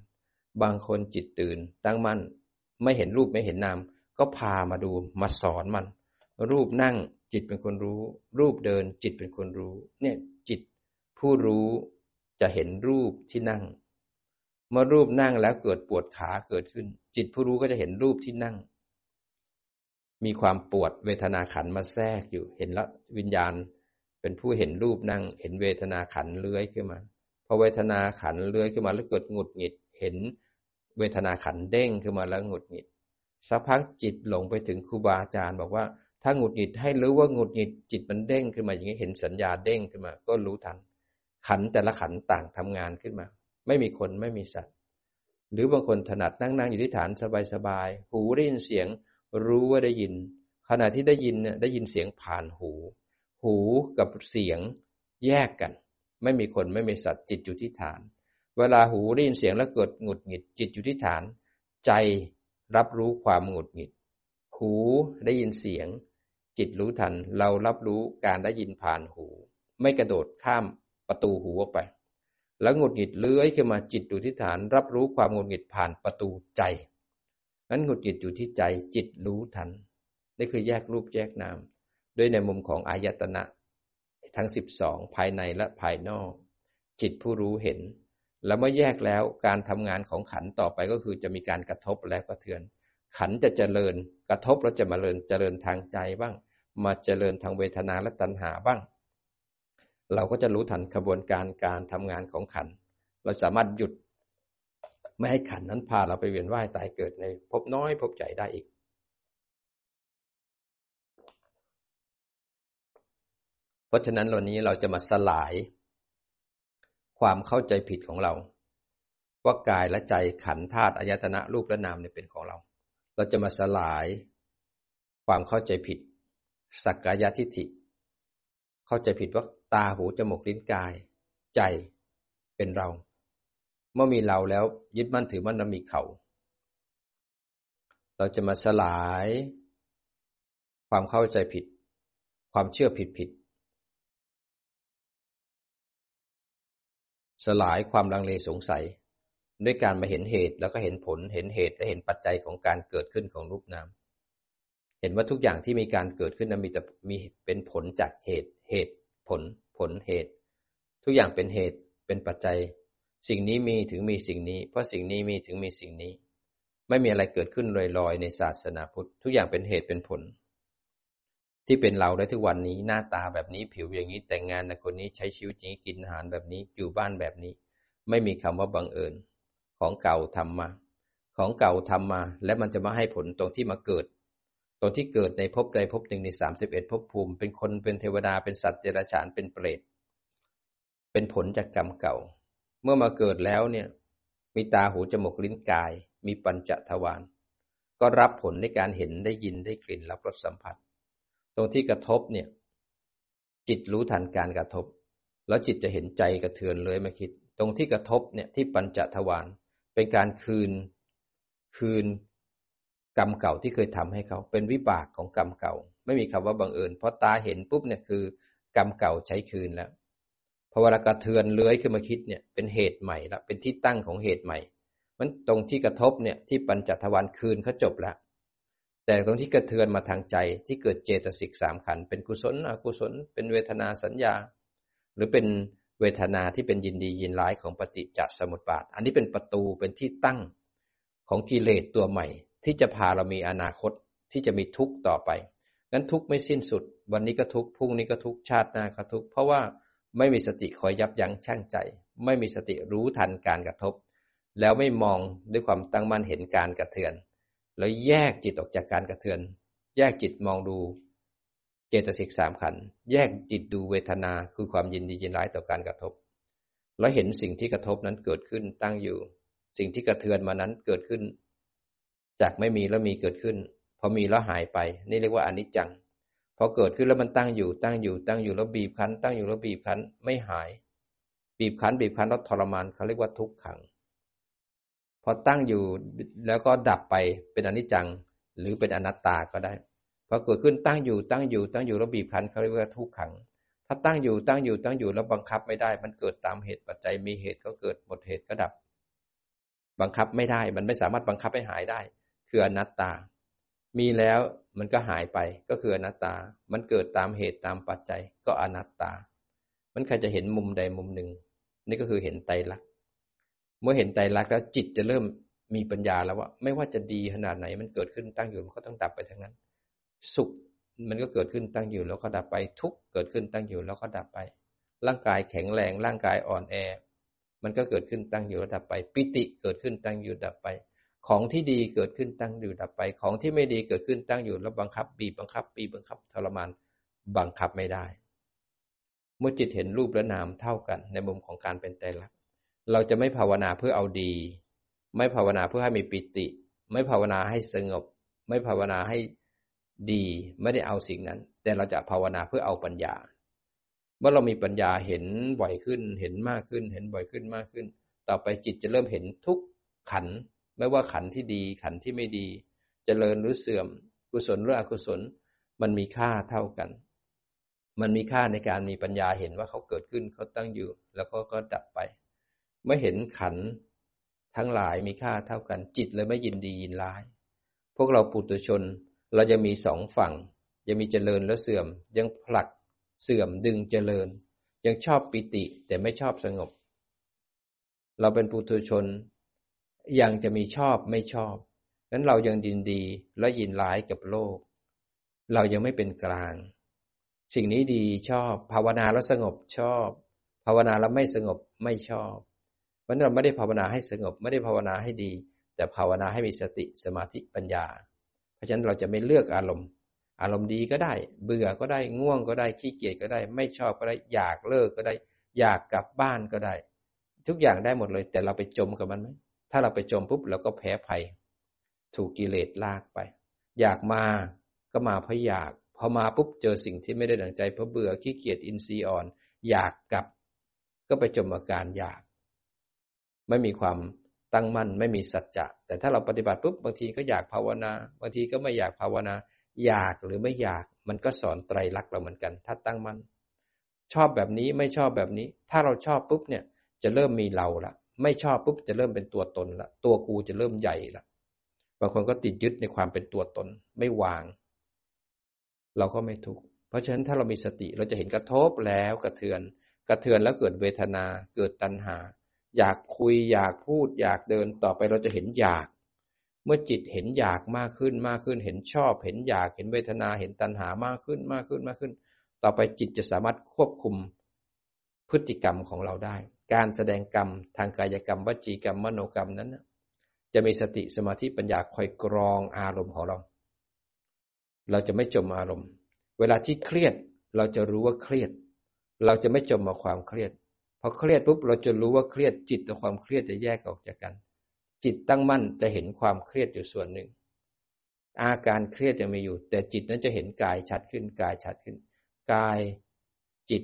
บางคนจิตตื่นตั้งมั่น ไม่เห็นรูปไม่เห็นนาม ก็พามาดูมาสอนมัน รูปนั่งจิตเป็นคนรู้ รูปเดินจิตเป็นคนรู้ เนี่ยจิตผู้รู้จะเห็นรูปที่นั่ง เมื่อรูปนั่งแล้วเกิดปวดขาเกิดขึ้น จิตผู้รู้ก็จะเห็นรูปที่นั่ง มีความปวดเวทนาขันมาแทรกอยู่เห็นแล้ววิญญาณ เป็นผู้เห็นรูปนั่ง เห็นเวทนาขันเลื้อยขึ้นมาพอเวทนาขันเลื้อยขึ้นมาแล้วเกิดหงุดหงิด เห็นเวทนาขันเด้งขึ้นมาแล้วหงุดหงิดสักพักจิตหลงไปถึงครูบาอาจารย์บอกว่าถ้าหงุดหงิดให้รู้ว่าหงุดหงิดจิตมันเด้งขึ้นมาอย่างนี้เห็นสัญญาเด้งขึ้นมา ก็รู้ทัน ขันแต่ละขันต่างทำงานขึ้นมา ไม่มีคนไม่มีสัตว์ หรือบางคนถนัดนั่งนั่งอยู่ที่ฐานสบายๆหูได้ยินเสียงรู้ว่าได้ยิน ขณะที่ได้ยินเนี่ยได้ยินเสียงผ่านหู หูกับเสียงแยกกัน ไม่มีคนไม่มีสัตว์จิตอยู่ที่ฐาน เวลาหูได้ยินเสียงแล้วเกิดหงุดหงิดจิตอยู่ที่ฐาน ใจรับรู้ความหงุดหงิด หูได้ยินเสียง จิตรู้ทันเรารับรู้การได้ยินผ่านหู ไม่กระโดดข้ามประตูหูออกไป แล้วหงุดหงิดเลื้อยขึ้นมาจิตอยู่ที่ฐาน รับรู้ความหงุดหงิดผ่านประตูใจนั้นหงุดหงิดอยู่ที่ใจจิตรู้ทันนี่คือแยกรูปแยกนามด้วยในมุมของอายตนะ ทั้งสิบสองภายในและภายนอก จิตผู้รู้เห็น แล้วเมื่อแยกแล้วการทำงานของขันต่อไปก็คือจะมีการกระทบและกระเทือน ขันจะเจริญ กระทบแล้วจะมาเริญเจริญทางใจบ้าง มาเจริญทางเวทนาและตัณหาบ้าง เราก็จะรู้ทันกระบวนการการทำงานของขัน เราสามารถหยุด ไม่ให้ขันนั้นพาเราไปเวียนว่ายตายเกิดในภพน้อยภพใหญ่ได้อีก เพราะฉะนั้นวันนี้เราจะมาสลาย ความเข้าใจผิดของเรา ว่ากายและใจขันธาตุอายตนะรูปและนามเนี่ยเป็นของเรา เราจะมาสลาย ความเข้าใจผิด สักกายทิฏฐิ เข้าใจผิดว่า ตาหูจมูกลิ้นกาย ใจเป็นเรา เมื่อมีเราแล้วยึดมั่นถือมั่นมีเขา เราจะมาสลาย ความเข้าใจผิด ความเชื่อผิดผิดสลายความลังเลสงสัย ด้วยการมาเห็นเหตุแล้วก็เห็นผลเห็นเหตุและเห็นปัจจัยของการเกิดขึ้นของรูปนามเห็นว่าทุกอย่างที่มีการเกิดขึ้นนั้นมีแต่มีเป็นผลจากเหตุเหตุผล ผลเหตุ ทุกอย่างเป็นเหตุเป็นปัจจัย สิ่งนี้มีถึงมีสิ่งนี้ เพราะสิ่งนี้มีถึงมีสิ่งนี้ ไม่มีอะไรเกิดขึ้นลอยๆ ในศาสนาพุทธ ทุกอย่างเป็นเหตุเป็นผล ที่เป็นเราได้ทุกวันนี้หน้าตาแบบนี้ผิวอย่างนี้แต่งงานในคนนี้ใช้ชีวิตอย่างนี้กินอาหารแบบนี้อยู่บ้านแบบนี้ ไม่มีคำว่าบังเอิญ ของเก่าทำมา ของเก่าทำมา และมันจะมาให้ผลตรงที่มาเกิด ตรงที่เกิดในภพใดภพหนึ่งในสามสิบเอ็ดภพภูมิ เป็นคนเป็นเทวดาเป็นสัตว์เดรัจฉานเป็นเปรตเป็นผลจากกรรมเก่า เมื่อมาเกิดแล้วเนี่ย มีตาหูจมูกลิ้นกาย มีปัญจทวารก็รับผลในการเห็นได้ยินได้กลิ่นรับรสสัมผัส ตรงที่กระทบเนี่ย จิตรู้ทันการกระทบ แล้วจิตจะเห็นใจกระเทือนเลยไม่คิด ตรงที่กระทบเนี่ยที่ปัญจทวารเป็นการคืน คืน กรรมเก่าที่เคยทำให้เขาเป็นวิบากของกรรมเก่า ไม่มีคำว่าบังเอิญเพราะตาเห็นปุ๊บเนี่ยคือกรรมเก่าใช้คืนแล้วพอเวลากระเทือนเลื้อยขึ้นมาคิดเนี่ยเป็นเหตุใหม่ละเป็นที่ตั้งของเหตุใหม่มันตรงที่กระทบเนี่ยที่ปัญจทวารคืนเขาจบแล้วแต่ตรงที่กระเทือนมาทางใจที่เกิดเจตสิกสามขันเป็นกุศลอกุศล เป็นเวทนาสัญญา หรือเป็นเวทนาที่เป็นยินดียินร้ายของปฏิจจสมุปบาท อันนี้เป็นประตูเป็นที่ตั้งของกิเลสตัวใหม่ ที่จะพาเรามีอนาคตที่จะมีทุกข์ต่อไปงั้นทุกข์ไม่สิ้นสุด วันนี้ก็ทุกข์พรุ่งนี้ก็ทุกข์ชาติหน้าก็ทุกข์เพราะว่าไม่มีสติคอยยับยั้งชั่งใจ ไม่มีสติรู้ทันการกระทบ แล้วไม่มองด้วยความตั้งมั่นเห็นการกระเทือน แล้วแยกจิตออกจากการกระเทือน แยกจิตมองดูเจตสิกสามขันแยกจิตดูเวทนาคือความยินดียินร้ายต่อการกระทบ แล้วเห็นสิ่งที่กระทบนั้นเกิดขึ้นตั้งอยู่ สิ่งที่กระเทือนมานั้นเกิดขึ้น จากไม่มีแล้วมีเกิดขึ้น พอมีแล้วหายไป นี่เรียกว่าอนิจจัง พอเกิดขึ้นแล้วมันตั้งอยู่ ตั้งอยู่ ตั้งอยู่แล้วบีบคั้น ตั้งอยู่แล้วบีบคั้น ไม่หาย บีบคั้น บีบคั้นแล้วทรมานเขาเรียกว่าทุกขัง พอตั้งอยู่แล้วก็ดับไปเป็นอนิจจัง หรือเป็นอนัตตาก็ได้ พอเกิดขึ้นตั้งอยู่ ตั้งอยู่ ตั้งอยู่แล้วบีบคั้นเขาเรียกว่าทุกขัง ถ้าตั้งอยู่ ตั้งอยู่ ตั้งอยู่แล้วบังคับไม่ได้ มันเกิดตามเหตุปัจจัย มีเหตุก็เกิด หมดเหตุก็ดับ บังคับไม่ได้ มันไม่สามารถบังคับให้หายได้ คืออนัตตา มีแล้วมันก็หายไปก็คืออนัตตา มันเกิดตามเหตุตามปัจจัยก็อนัตตา มันใครจะเห็นมุมใดมุมหนึ่ง นี่ก็คือเห็นไตรลักษณ์ เมื่อเห็นไตรลักษณ์แล้วจิตจะเริ่มมีปัญญาแล้วว่า ไม่ว่าจะดีขนาดไหนมันเกิดขึ้นตั้งอยู่มันก็ต้องดับไปทั้งนั้น สุขมันก็เกิดขึ้นตั้งอยู่แล้วก็ดับไปทุกเกิดขึ้นตั้งอยู่แล้วก็ดับไป ร่างกายแข็งแรงร่างกายอ่อนแอ มันก็เกิดขึ้นตั้งอยู่แล้วดับไป ปิติเกิดขึ้นตั้งอยู่ดับไป ของที่ดีเกิดขึ้นตั้งอยู่ดับไป ของที่ไม่ดีเกิดขึ้นตั้งอยู่แล้วบังคับ บีบบังคับบีบบังคับทรมานบังคับไม่ได้ เมื่อจิตเห็นรูปและนามเท่ากัน ในมุมของการเป็นใจรักเราจะไม่ภาวนาเพื่อเอาดี ไม่ภาวนาเพื่อให้มีปิติ ไม่ภาวนาให้สงบ ไม่ภาวนาให้ดีไม่ได้เอาสิ่งนั้น แต่เราจะภาวนาเพื่อเอาปัญญา เมื่อเรามีปัญญาเห็นบ่อยขึ้น เห็นมากขึ้น เห็นบ่อยขึ้นมากขึ้น ต่อไปจิตจะเริ่มเห็นทุกขัน ไม่ว่าขันที่ดีขันที่ไม่ดีจเจริญหรือเสื่อม กุศลหรืออกุศล มันมีค่าเท่ากัน มันมีค่าในการมีปัญญาเห็นว่าเขาเกิดขึ้นเขาตั้งอยู่ แล้วเขาก็ดับไป เมื่อเห็นขันทั้งหลายมีค่าเท่ากัน จิตเลยไม่ยินดียินร้าย พวกเราปุถุชนเราจะมีสองฝั่ง ยังมีเจริญและเสื่อม ยังผลักเสื่อมดึงเจริญ ยังชอบปิติแต่ไม่ชอบสงบ เราเป็นปุถุชน ยังจะมีชอบไม่ชอบนั้นเรายังดินดีและยินร้ายกับโลก เรายังไม่เป็นกลาง สิ่งนี้ดีชอบ ภาวนาแล้วสงบชอบ ภาวนาแล้วไม่สงบไม่ชอบเพราะนั้นเราไม่ได้ภาวนาให้สงบ ไม่ได้ภาวนาให้ดี แต่ภาวนาให้มีสติสมาธิปัญญา เพราะฉะนั้นเราจะไม่เลือกอารมณ์ อารมณ์ดีก็ได้ เบื่อก็ได้ง่วงก็ได้ขี้เกียจก็ได้ ไม่ชอบก็ได้อยากเลิกก็ได้ อยากกลับบ้านก็ได้ ทุกอย่างได้หมดเลย แต่เราไปจมกับมันไหม ถ้าเราไปจมปุ๊บเราก็แพ้ภัย ถูกกิเลสลากไป อยากมาก็มาเพราะอยาก พอมาปุ๊บเจอสิ่งที่ไม่ได้ดังใจเพราะเบื่อขี้เกียจอินทรีย์อ่อน อยากกลับ ก็ไปจมอาการอยาก ไม่มีความตั้งมั่นไม่มีสัจจะ แต่ถ้าเราปฏิบัติปุ๊บบางทีก็อยากภาวนา บางทีก็ไม่อยากภาวนา อยากหรือไม่อยากมันก็สอนไตรลักษณ์เราเหมือนกัน ถ้าตั้งมั่นชอบแบบนี้ไม่ชอบแบบนี้ ถ้าเราชอบปุ๊บเนี่ยจะเริ่มมีเราละ ไม่ชอบปุ๊บจะเริ่มเป็นตัวตนละตัวกูจะเริ่มใหญ่ละบางคนก็ติดยึดในความเป็นตัวตน ไม่วาง เราก็ไม่ทุกข์เพราะฉะนั้นถ้าเรามีสติเราจะเห็นกระทบแล้วกระเทือน กระเทือนแล้วเกิดเวทนา เกิดตัณหา อยากคุยอยากพูด อยากเดินต่อไปเราจะเห็นอยาก เมื่อจิตเห็นอยากมากขึ้นมากขึ้น เห็นชอบ เห็นอยากเห็นเวทนาเห็นตัณหามากขึ้นมากขึ้นมากขึ้น ต่อไปจิตจะสามารถควบคุมพฤติกรรมของเราได้ การแสดงกรรมทางกายกรรมวจีกรรมมโนกรรมนั้น จะมีสติสมาธิปัญญาคอยกรองอารมณ์ของเรา เราจะไม่จมอารมณ์ เวลาที่เครียดเราจะรู้ว่าเครียด เราจะไม่จมมาความเครียดพอเครียดปุ๊บเราจะรู้ว่าเครียดจิตกับความเครียดจะแยกออกจากกัน จิตตั้งมั่นจะเห็นความเครียดอยู่ส่วนหนึ่ง อาการเครียดจะมีอยู่ แต่จิตนั้นจะเห็นกายชัดขึ้นกายชัดขึ้น กายจิต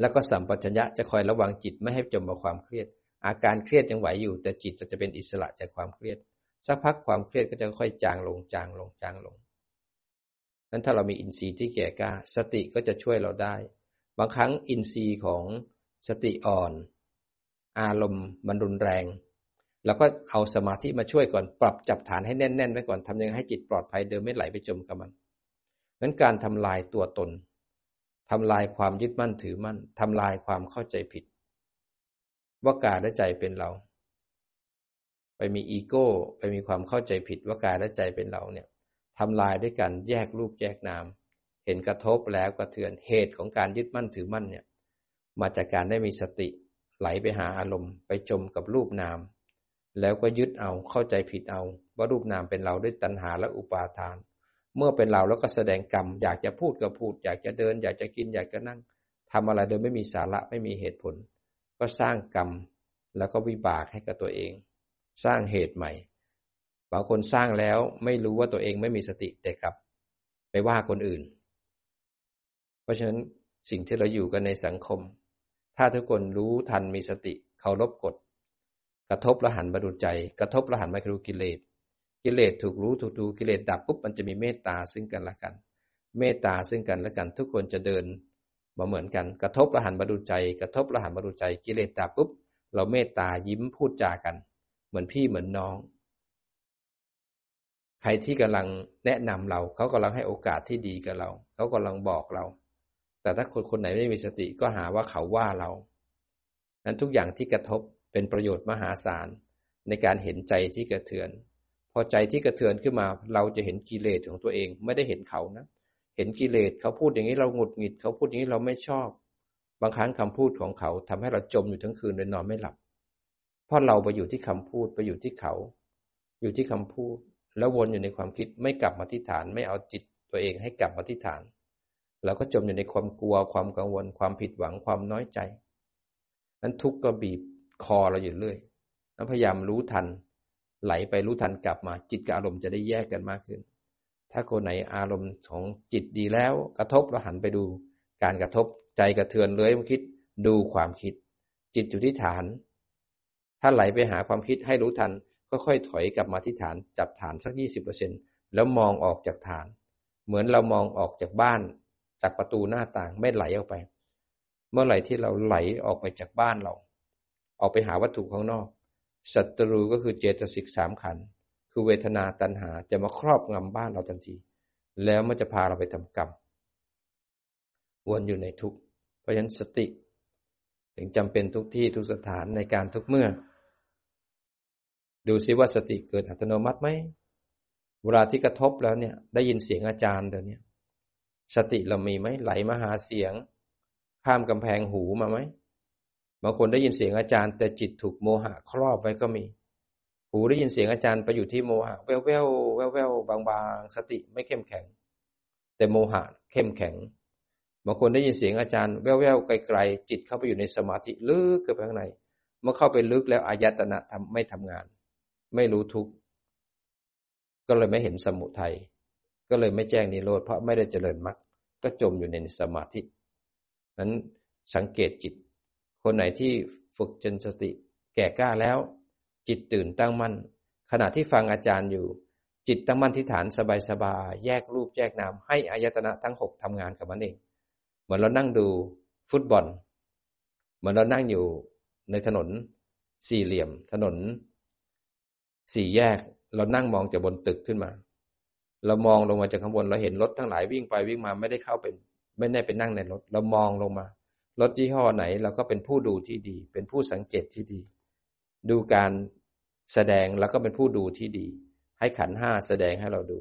แล้วก็สัมปชัญญะจะคอยระวังจิตไม่ให้จมกับความเครียด อาการเครียดยังไหวอยู่ แต่จิตจะเป็นอิสระจากความเครียด สักพักความเครียดก็จะค่อยจางลงจางลงจางลงนั้นถ้าเรามีอินทรีย์ที่แก่กล้าสติก็จะช่วยเราได้ บางครั้งอินทรีย์ของสติอ่อน อารมณ์มันรุนแรงเราก็เอาสมาธิมาช่วยก่อนปรับจับฐานให้แน่นๆไว้ก่อนทำยังไงให้จิตปลอดภัยเดิมไม่ไหลไปจมกับมันนั้นการทำลายตัวตน ทำลายความยึดมั่นถือมั่นทำลายความเข้าใจผิด ว่ากายและใจเป็นเรา ไปมีอีโก้ ไปมีความเข้าใจผิดว่ากายและใจเป็นเราเนี่ยทำลายด้วยกันแยกรูปแยกนาม เห็นกระทบแล้วกระเทือนเหตุของการยึดมั่นถือมั่นเนี่ย มาจากการได้มีสติไหลไปหาอารมณ์ ไปจมกับรูปนาม แล้วก็ยึดเอาเข้าใจผิดเอา ว่ารูปนามเป็นเราด้วยตัณหาและอุปาทาน เมื่อเป็นเราแล้วก็แสดงกรรม อยากจะพูดก็พูด อยากจะเดิน อยากจะกิน อยากจะนั่งทำอะไรโดยไม่มีสาระไม่มีเหตุผล ก็สร้างกรรมแล้วก็วิบากให้กับตัวเอง สร้างเหตุใหม่บางคนสร้างแล้วไม่รู้ว่าตัวเองไม่มีสติแต่กลับ ไปว่าคนอื่น เพราะฉะนั้นสิ่งที่เราอยู่กันในสังคม ถ้าทุกคนรู้ทันมีสติเคารพกฎ กระทบละหันมาดูใจ กระทบละหันมาดูกิเลส กิเลสถูกรู้ถูกดูกิเลสดับปุ๊บมันจะมีเมตตาซึ่งกันและกัน เมตตาซึ่งกันและกัน ทุกคนจะเดินมาเหมือนกัน กระทบละหันมาดูใจ กระทบละหันมาดูใจ กิเลสดับปุ๊บเราเมตตายิ้มพูดจากัน เหมือนพี่เหมือนน้อง ใครที่กำลังแนะนำเราเขากำลังให้โอกาสที่ดีกับเราเขากำลังบอกเรา แต่ถ้าคนคนไหนไม่มีสติก็หาว่าเขาว่าเรานั้นทุกอย่างที่กระทบเป็นประโยชน์มหาศาลในการเห็นใจที่กระเทือน อใจที่กระเทือนขึ้นมา เราจะเห็นกิเลสของตัวเองไม่ได้เห็นเขานะ เห็นกิเลสเขาพูดอย่างนี้เราหงุดหงิด เขาพูดอย่างนี้เราไม่ชอบ บางครั้งคำพูดของเขาทำให้เราจมอยู่ทั้งคืนเลยนอนไม่หลับ เพราะเราไปอยู่ที่คำพูดไปอยู่ที่เขา อยู่ที่คำพูด แล้ววนอยู่ในความคิดไม่กลับมาที่ฐาน ไม่เอาจิตตัวเองให้กลับมาที่ฐานเราก็จมอยู่ในความกลัวความกังวล ความผิดหวังความน้อยใจนั้นทุกข์ก็บีบคอเราอยู่เรื่อยแล้วพยายามรู้ทัน ไหลไปรู้ทันกลับมา จิตกับอารมณ์จะได้แยกกันมากขึ้น ถ้าคนไหนอารมณ์ของจิตดีแล้ว กระทบเราหันไปดู การกระทบใจกระเทือนเลยคิดดูความคิด จิตอยู่ที่ฐาน ถ้าไหลไปหาความคิดให้รู้ทันก็ค่อยถอยกลับมาที่ฐาน จับฐานสักยี่สิบเปอร์เซ็นแล้วมองออกจากฐาน เหมือนเรามองออกจากบ้าน จากประตูหน้าต่างไม่ไหลออกไป เมื่อไหร่ที่เราไหลออกไปจากบ้านเรา ออกไปหาวัตถุข้างนอก ศัตรูก็คือเจตสิกสามขัน คือเวทนาตัณหาจะมาครอบงำบ้านเราทันที แล้วมันจะพาเราไปทำกรรม วนอยู่ในทุกเพราะฉะนั้นสติ ถึงจำเป็นทุกที่ทุกสถานในการทุกเมื่อ ดูซิว่าสติเกิดอัตโนมัติไหมเวลาที่กระทบแล้วเนี่ย ได้ยินเสียงอาจารย์เดี๋ยวนี้สติเรามีไหมไหลมาหาเสียง ข้ามกำแพงหูมาไหม บางคนได้ยินเสียงอาจารย์ แต่จิตถูกโมหะครอบไว้ก็มี หูได้ยินเสียงอาจารย์ไปอยู่ที่โมหะแววแววแววแววบางบางสติไม่เข้มแข็ง แต่โมหะเข้มแข็งบางคนได้ยินเสียงอาจารย์แววแววไกลๆจิตเข้าไปอยู่ในสมาธิลึกเกินไปข้างในเมื่อเข้าไปลึกแล้วอายตนะทำไม่ทำงาน ไม่รู้ทุกข์ก็เลยไม่เห็นสมุทัยก็เลยไม่แจ้งนิโรธเพราะไม่ได้เจริญมรรคก็จมอยู่ในสมาธินั้นสังเกตจิต คนไหนที่ฝึกจนสติแก่กล้าแล้ว จิตตื่นตั้งมั่น ขณะที่ฟังอาจารย์อยู่ จิตตั้งมั่นที่ฐานสบายๆแยกรูปแยกนามให้อายตนะทั้งหกทำงานกับมันเอง เหมือนเรานั่งดูฟุตบอล เหมือนเรานั่งอยู่ในถนนสี่เหลี่ยม ถนน สี่แยกเรานั่งมองจากบนตึกขึ้นมา เรามองลงมาจากข้างบนเราเห็นรถทั้งหลายวิ่งไปวิ่งมาไม่ได้เข้าเป็น ไม่ได้ไปนั่งในรถ เรามองลงมา รถยี่ห้อไหน เราก็เป็นผู้ดูที่ดี เป็นผู้สังเกตที่ดี ดูการแสดงแล้วก็เป็นผู้ดูที่ดี ให้ขันห้าแสดงให้เราดู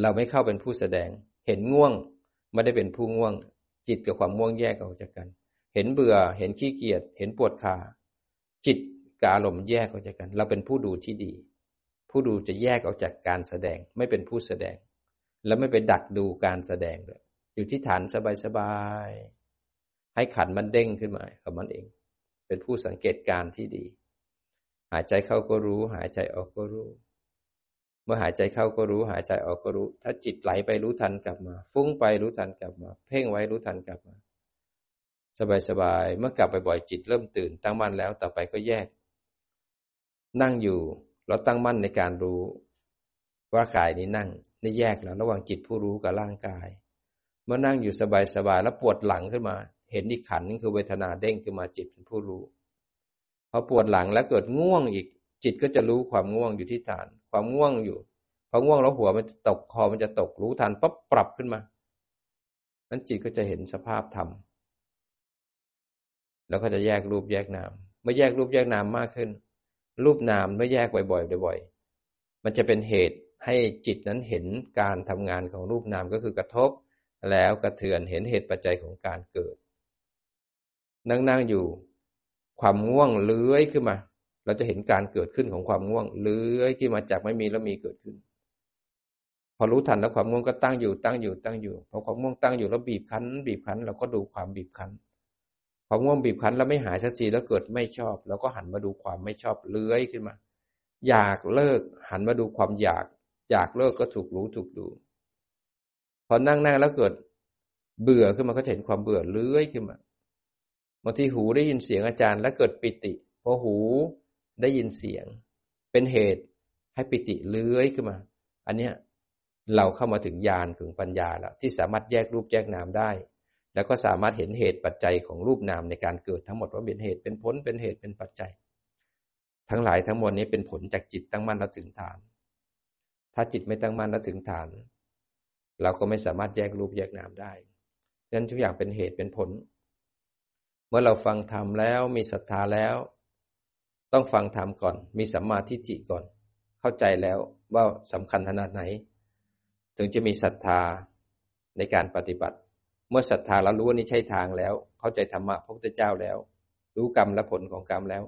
เราไม่เข้าเป็นผู้แสดง เห็นง่วงไม่ได้เป็นผู้ง่วง จิตกับความง่วงแยกออกจากกัน เห็นเบื่อ เห็นขี้เกียจ เห็นปวดขา จิตกับอารมณ์แยกออกจากกัน เราเป็นผู้ดูที่ดี ผู้ดูจะแยกออกจากการแสดง ไม่เป็นผู้แสดง แล้วไม่ไปดักดูการแสดงเลยอยู่ที่ฐานสบายๆ ให้ขันมันเด้งขึ้นมากับมันเอง เป็นผู้สังเกตการที่ดี หายใจเข้าก็รู้ หายใจออกก็รู้ เมื่อหายใจเข้าก็รู้ หายใจออกก็รู้ ถ้าจิตไหลไปรู้ทันกลับมา ฟุ้งไปรู้ทันกลับมา เพ่งไว้รู้ทันกลับมา สบายๆ เมื่อกลับไปบ่อยจิตเริ่มตื่นตั้งมั่นแล้วต่อไปก็แยก นั่งอยู่เราตั้งมั่นในการรู้ว่ากายนี้นั่งนี่แยกแล้วระหว่างจิตผู้รู้กับร่างกาย เมื่อนั่งอยู่สบายๆแล้วปวดหลังขึ้นมา เห็นอีกขันนึงคือเวทนาเด้งขึ้นมาจิตเป็นผู้รู้พอปวดหลังแล้วเกิดง่วงอีก จิตก็จะรู้ความง่วงอยู่ที่ฐาน ความง่วงอยู่พอง่วงแล้วหัวมันจะตกคอมันจะตกรู้ทันปั๊บปรับขึ้นมานั้นจิตก็จะเห็นสภาพธรรมแล้วก็จะแยกรูปแยกนามเมื่อแยกรูปแยกนามมากขึ้น รูปนามเมื่อแยกบ่อยๆบ่อยๆมันจะเป็นเหตุให้จิตนั้นเห็นการทำงานของรูปนามก็คือกระทบ แล้วกระเทือนเห็นเหตุปัจจัยของการเกิด นั่งๆอยู่ ความง่วงเลื้อยขึ้นมา เราจะเห็นการเกิดขึ้นของความง่วงเลื้อยขึ้นมาจากไม่มีแล้วมีเกิดขึ้น พอรู้ทันแล้วความง่วงก็ตั้งอยู่ตั้งอยู่ตั้งอยู่พอความง่วงตั้งอยู่แล้วบีบคั้น บีบคั้นเราก็ดูความบีบคั้นความง่วงบีบคั้นแล้วไม่หายสักทีแล้วเกิดไม่ชอบเราก็หันมาดูความไม่ชอบเลื้อยขึ้นมา อยากเลิกหันมาดูความอยาก อยากเลิกก็ถูกรู้ถูกดู พอนั่งนั่งแล้วเกิด เบื่อขึ้นมาก็เห็นความเบื่อเลื้อยขึ้นมา บางทีหูได้ยินเสียงอาจารย์ แล้วเกิดปิติเพอหูได้ยินเสียง เป็นเหตุให้ปิติเลื้อยขึ้นมา อันเนี้ยเราเข้ามาถึงญาณถึงปัญญาแล้วที่สามารถแยกรูปแยกนามได้ แล้วก็สามารถเห็นเหตุปัจจัยของรูปนามในการเกิดทั้งหมดว่าเป็นเหตุเป็นผลเป็นเหตุเป็นปัจจัย ทั้งหลายทั้งมวลนี้เป็นผลจากจิตตั้งมั่นแล้วถึงฐาน ถ้าจิตไม่ตั้งมั่นแล้วถึงฐาน เราก็ไม่สามารถแยกรูปแยกนามได้ดังนั้นทุกอย่างเป็นเหตุเป็นผล เมื่อเราฟังธรรมแล้วมีศรัทธาแล้ว ต้องฟังธรรมก่อน มีสัมมาทิฏฐิก่อน เข้าใจแล้วว่าสำคัญขนาดไหน ถึงจะมีศรัทธาในการปฏิบัติ เมื่อศรัทธาแล้วรู้ว่านี่ใช่ทางแล้ว เข้าใจธรรมะพระพุทธเจ้าแล้ว รู้กรรมและผลของกรรมแล้ว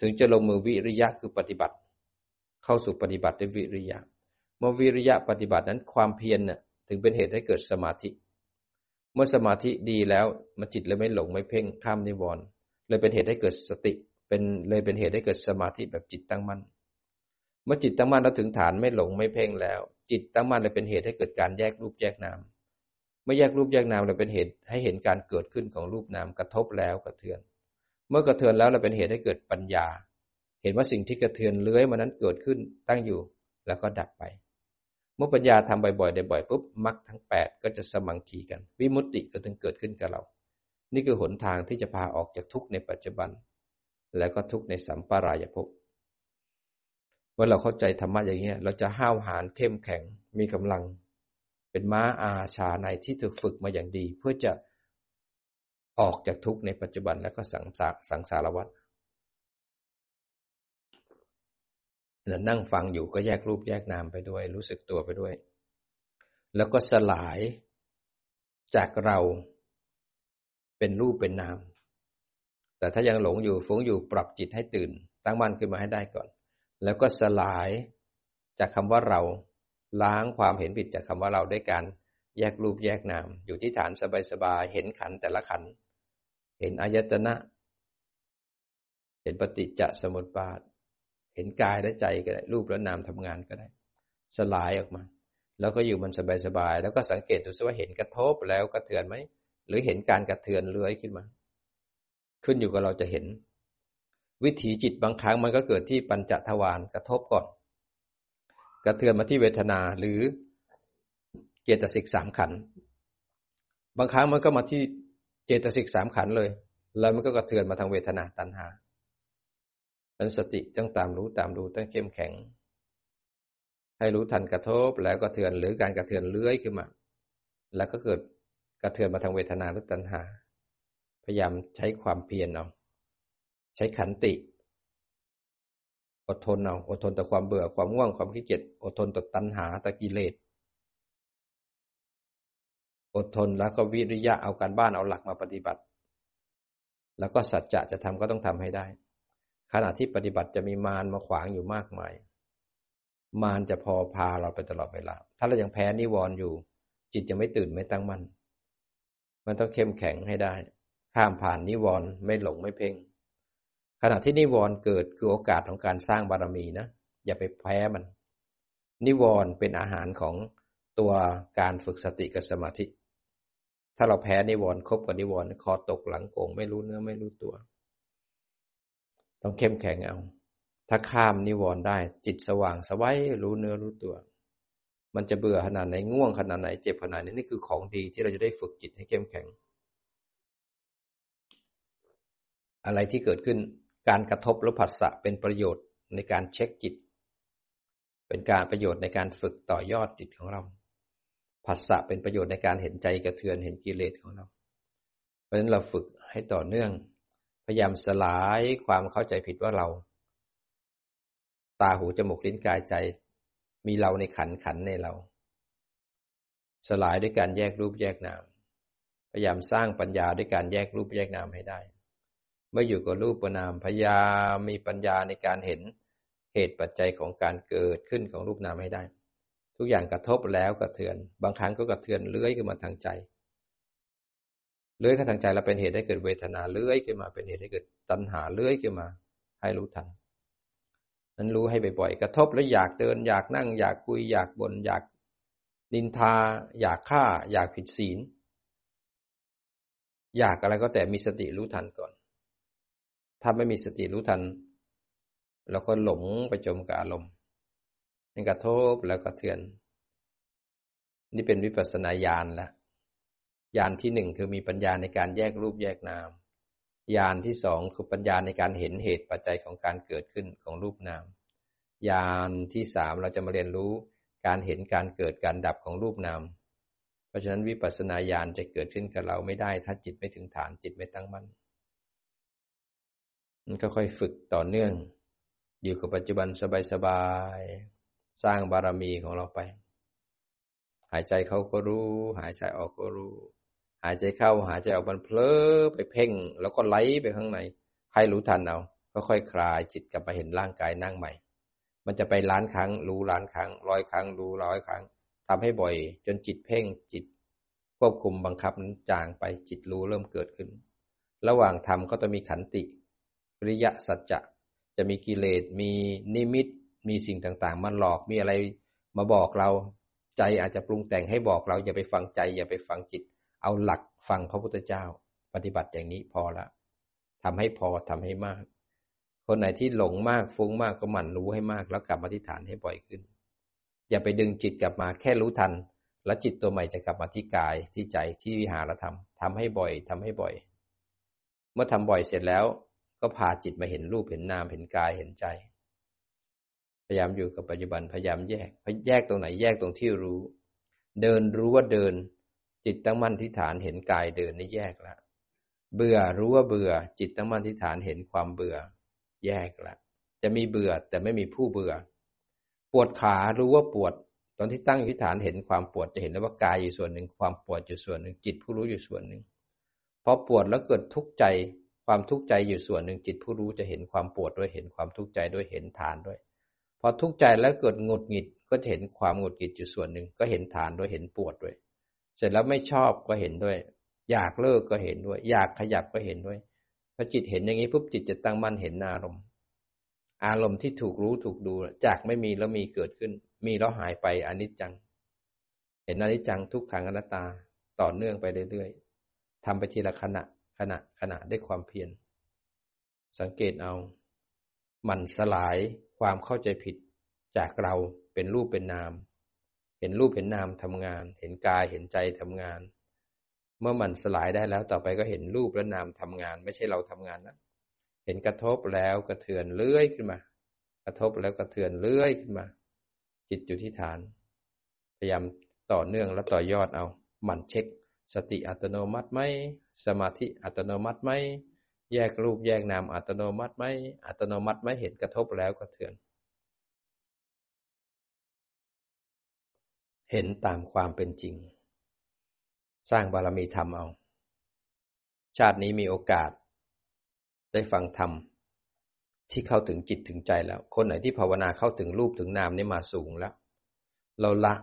ถึงจะลงมือวิริยะคือปฏิบัติ เข้าสู่ปฏิบัติด้วยวิริยะ เมื่อวิริยะปฏิบัตินั้นความเพียรน่ะถึงเป็นเหตุให้เกิดสมาธิ เมื่อสมาธิดีแล้วมันจิตเลยไม่หลงไม่เพ่งข้ามนิวรณ์เลยเป็นเหตุให้เกิดสติ เป็นเลยเป็นเหตุให้เกิดสมาธิแบบจิตตั้งมั่น เมื่อจิตตั้งมั่นแล้วถึงฐานไม่หลงไม่เพ่งแล้ว จิตตั้งมั่นเลยเป็นเหตุให้เกิดการแยกรูปแยกนามเมื่อแยกรูปแยกนามเลยเป็นเหตุให้เห็นการเกิดขึ้นของรูปนามกระทบแล้วกระเทือน เมื่อกระเทือนแล้วเราเป็นเหตุให้เกิดปัญญา เห็นว่าสิ่งที่กระเทือนเลื้อยมานั้นเกิดขึ้นตั้งอยู่แล้วก็ดับไป มื่อปัญญาทำบ่อยๆได้บ่อยปุ๊บมรรคทั้งแปดก็จะสมังคีกัน วิมุตติก็ถึงเกิดขึ้นกับเรา นี่คือหนทางที่จะพาออกจากทุกข์ในปัจจุบัน แล้วก็ทุกข์ในสัมปรายภพเมื่อเราเข้าใจธรรมะอย่างนี้เราจะห้าวหาญเข้มแข็งมีกำลัง เป็นม้าอาชาในที่ถูกฝึกมาอย่างดี เพื่อจะออกจากทุกข์ในปัจจุบันแล้วก็สังสารสังสารวัฏ แล้วนั่งฟังอยู่ก็แยกรูปแยกนามไปด้วย รู้สึกตัวไปด้วย แล้วก็สลายจากเราเป็นรูปเป็นนาม แต่ถ้ายังหลงอยู่ฟุ้งอยู่ปรับจิตให้ตื่น ตั้งมั่นขึ้นมาให้ได้ก่อน แล้วก็สลายจากคำว่าเราล้างความเห็นผิดจากคำว่าเราด้วยการแยกรูปแยกนาม อยู่ที่ฐานสบายๆเห็นขันแต่ละขัน เห็นอายตนะ เห็นปฏิจจสมุปบาท เห็นกายและใจก็ได้รูปและนามทำงานก็ได้ สลายออกมา แล้วก็อยู่มันสบายๆแล้วก็สังเกตดูซิว่าเห็นกระทบแล้วกระเทือนไหมหรือเห็นการกระเทือนเลื้อยขึ้นมา ขึ้นอยู่กับเราจะเห็น วิถีจิตบางครั้งมันก็เกิดที่ปัญจทวารกระทบก่อน กระเทือนมาที่เวทนาหรือเจตสิกสามขันบางครั้งมันก็มาที่เจตสิกสามขันเลย แล้วมันก็กระเทือนมาทางเวทนาตัณหา มันสติต้องตามรู้ตามรู้ต้องเข้มแข็ง ให้รู้ทันกระทบแล้วก็เทือนหรือการกระเทือนเลื้อยขึ้นมา แล้วก็เกิดกระเทือนมาทางเวทนาหรือตัณหา พยายามใช้ความเพียรเอาใช้ขันติ อดทนเอาอดทนต่อความเบื่อความง่วงความขี้เกียจอดทนต่อตัณหาต่อกิเลสอดทนแล้วก็วิริยะเอาการบ้านเอาหลักมาปฏิบัติ แล้วก็สัจจะจะทำก็ต้องทำให้ได้ ขณะที่ปฏิบัติจะมีมารมาขวางอยู่มากมาย มารจะพอพาเราไปตลอดเวลา ถ้าเรายังแพ้นิวรณ์อยู่ จิตจะไม่ตื่นไม่ตั้งมั่น มันต้องเข้มแข็งให้ได้ ข้ามผ่านนิวรณ์ไม่หลงไม่เพ่ง ขณะที่นิวรณ์เกิดคือโอกาสของการสร้างบารมีนะ อย่าไปแพ้มัน นิวรณ์เป็นอาหารของตัวการฝึกสติกับสมาธิ ถ้าเราแพ้นิวรณ์คบกับนิวรณ์คอตกหลังโกงไม่รู้เนื้อไม่รู้ตัว ต้องเข้มแข็งเอา ถ้าข้ามนิวรณ์ได้ จิตสว่างสวัยรู้เนื้อรู้ตัว มันจะเบื่อขนาดไหนง่วงขนาดไหนเจ็บขนาดนี้นี่คือของดีที่เราจะได้ฝึกจิตให้เข้มแข็ง อะไรที่เกิดขึ้นการกระทบหรือผัสสะเป็นประโยชน์ในการเช็คจิต เป็นการประโยชน์ในการฝึกต่อยอดจิตของเราผัสสะเป็นประโยชน์ในการเห็นใจกระเทือนเห็นกิเลสของเรา เพราะฉะนั้นเราฝึกให้ต่อเนื่อง พยายามสลายความเข้าใจผิดว่าเรา ตาหูจมูกลิ้นกายใจ มีเราในขันขันในเรา สลายด้วยการแยกรูปแยกนาม พยายามสร้างปัญญาด้วยการแยกรูปแยกนามให้ได้ เมื่ออยู่กับรูปนามพยายามมีปัญญาในการเห็นเหตุปัจจัยของการเกิดขึ้นของรูปนามให้ได้ ทุกอย่างกระทบแล้วกระเทือน บางครั้งก็กระเทือนเลื้อยขึ้นมาทางใจ เลื้อยขึ้นทางใจแล้วเป็นเหตุให้เกิดเวทนาเลื้อยขึ้นมาเป็นเหตุให้เกิดตัณหาเลื้อยขึ้นมา ให้รู้ทันนั้นรู้ให้บ่อยๆกระทบแล้วอยากเดิน อยากนั่ง อยากคุยอยากบน่นอยากนินทา อยากฆ่า อยากผิดศีล อยากอะไรก็แต่มีสติรู้ทันก่อน ถ้าไม่มีสติรู้ทันเราก็หลงไปจมกับอารมณ์นี่กระทบแล้วก็เทือน นี่เป็นวิปัสสนาญาณละ ญาณที่หนึ่งคือมีปัญญาในการแยกรูปแยกนามญาณที่สองคือปัญญาในการเห็นเหตุปัจจัยของการเกิดขึ้นของรูปนามญาณที่สามเราจะมาเรียนรู้การเห็นการเกิดการดับของรูปนาม เพราะฉะนั้นวิปัสสนาญาณจะเกิดขึ้นกับเราไม่ได้ ถ้าจิตไม่ถึงฐานจิตไม่ตั้งมั่นมันก็ค่อยฝึกต่อเนื่อง อยู่กับปัจจุบันสบายๆสร้างบารมีของเราไป หายใจเข้าก็รู้ หายใจออกก็รู้ หายใจเข้าหายใจออกมันเพลอไปเพ่ง แล้วก็ไหลไปข้างใน ให้รู้ทันเอาก็ค่อยคลายจิตกลับมาเห็นร่างกายนั่งใหม่ มันจะไปล้านครั้ง รู้ล้านครั้งร้อยครั้ง รู้ร้อยครั้งทำให้บ่อย จนจิตเพ่งจิต ควบคุมบังคับนั้นจางไปจิตรู้เริ่มเกิดขึ้น ระหว่างทำก็ต้องมีขันติปริยะสัจจะจะมีกิเลสมีนิมิตมีสิ่งต่างๆ มันหลอกมีอะไรมาบอกเรา ใจอาจจะปรุงแต่งให้บอกเราอย่าไปฟังใจ อย่าไปฟังจิต เอาหลักฟังพระพุทธเจ้า ปฏิบัติอย่างนี้พอละทำให้พอทำให้มาก คนไหนที่หลงมากฟุ้งมากก็หมั่นรู้ให้มาก แล้วกลับมาที่ฐานให้บ่อยขึ้น อย่าไปดึงจิตกลับมาแค่รู้ทัน แล้วจิตตัวใหม่จะกลับมาที่กายที่ใจที่วิหารธรรมทำให้บ่อยทำให้บ่อย เมื่อทำบ่อยเสร็จแล้วก็พาจิตมาเห็นรูปเห็นนามเห็นกายเห็นใจ พยายามอยู่กับปัจจุบันพยายามแยก แยกตรงไหนแยกตรงที่รู้ เดินรู้ว่าเดิน จิตตั้งมั่นที่ฐานเห็นกายเดินนี่แยกละ เบื่อรู้ว่าเบื่อ จิตตั้งมั่นที่ฐานเห็นความเบื่อ แยกละ จะมีเบื่อแต่ไม่มีผู้เบื่อ ปวดขารู้ว่าปวด ตอนที่ตั้งที่ฐานเห็นความปวดจะเห็นได้ว่ากายอยู่ส่วนหนึ่ง ความปวดอยู่ส่วนหนึ่ง จิตผู้รู้อยู่ส่วนหนึ่งพอปวดแล้วเกิดทุกข์ใจ ความทุกข์ใจอยู่ส่วนหนึ่งจิตผู้รู้จะเห็นความปวดด้วยเห็นความทุกข์ใจด้วยเห็นฐานด้วย พอทุกข์ใจแล้วเกิดหงุดหงิดก็จะเห็นความหงุดหงิดอยู่ส่วนหนึ่งก็เห็นฐานด้วยเห็นปวดด้วย เสร็จแล้วไม่ชอบก็เห็นด้วย อยากเลิกก็เห็นด้วย อยากขยับก็เห็นด้วยพอจิตเห็นอย่างนี้ปุ๊บจิตจะตั้งมั่นเห็นอารมณ์ อารมณ์ที่ถูกรู้ถูกดูจากไม่มีแล้วมีเกิดขึ้น มีแล้วหายไปอนิจจัง เห็นอนิจจังทุกขังอนัตตาต่อเนื่องไปเรื่อยๆทำไปทีละขณะขณะขณะด้วยความเพียรสังเกตเอามันสลายความเข้าใจผิดจากเราเป็นรูปเป็นนาม เห็นรูปเห็นนามทำงาน เห็นกายเห็นใจทำงาน เมื่อมันสลายได้แล้วต่อไปก็เห็นรูปและนามทำงาน ไม่ใช่เราทำงานนะเห็นกระทบแล้วกระเทือนเลื่อยขึ้นมา กระทบแล้วกระเทือนเลื่อยขึ้นมา จิตอยู่ที่ฐาน พยายามต่อเนื่องและต่อยอดเอา มันเช็ค สติอัตโนมัติไหมสมาธิอัตโนมัติไหมแยกรูปแยกนามอัตโนมัติไหมอัตโนมัติไหมเห็นกระทบแล้วก็เถื่อน เห็นตามความเป็นจริง สร้างบารมีธรรมเอา ชาตินี้มีโอกาส ได้ฟังธรรมที่เข้าถึงจิตถึงใจแล้ว คนไหนที่ภาวนาเข้าถึงรูปถึงนามนี่มาสูงแล้ว เราละ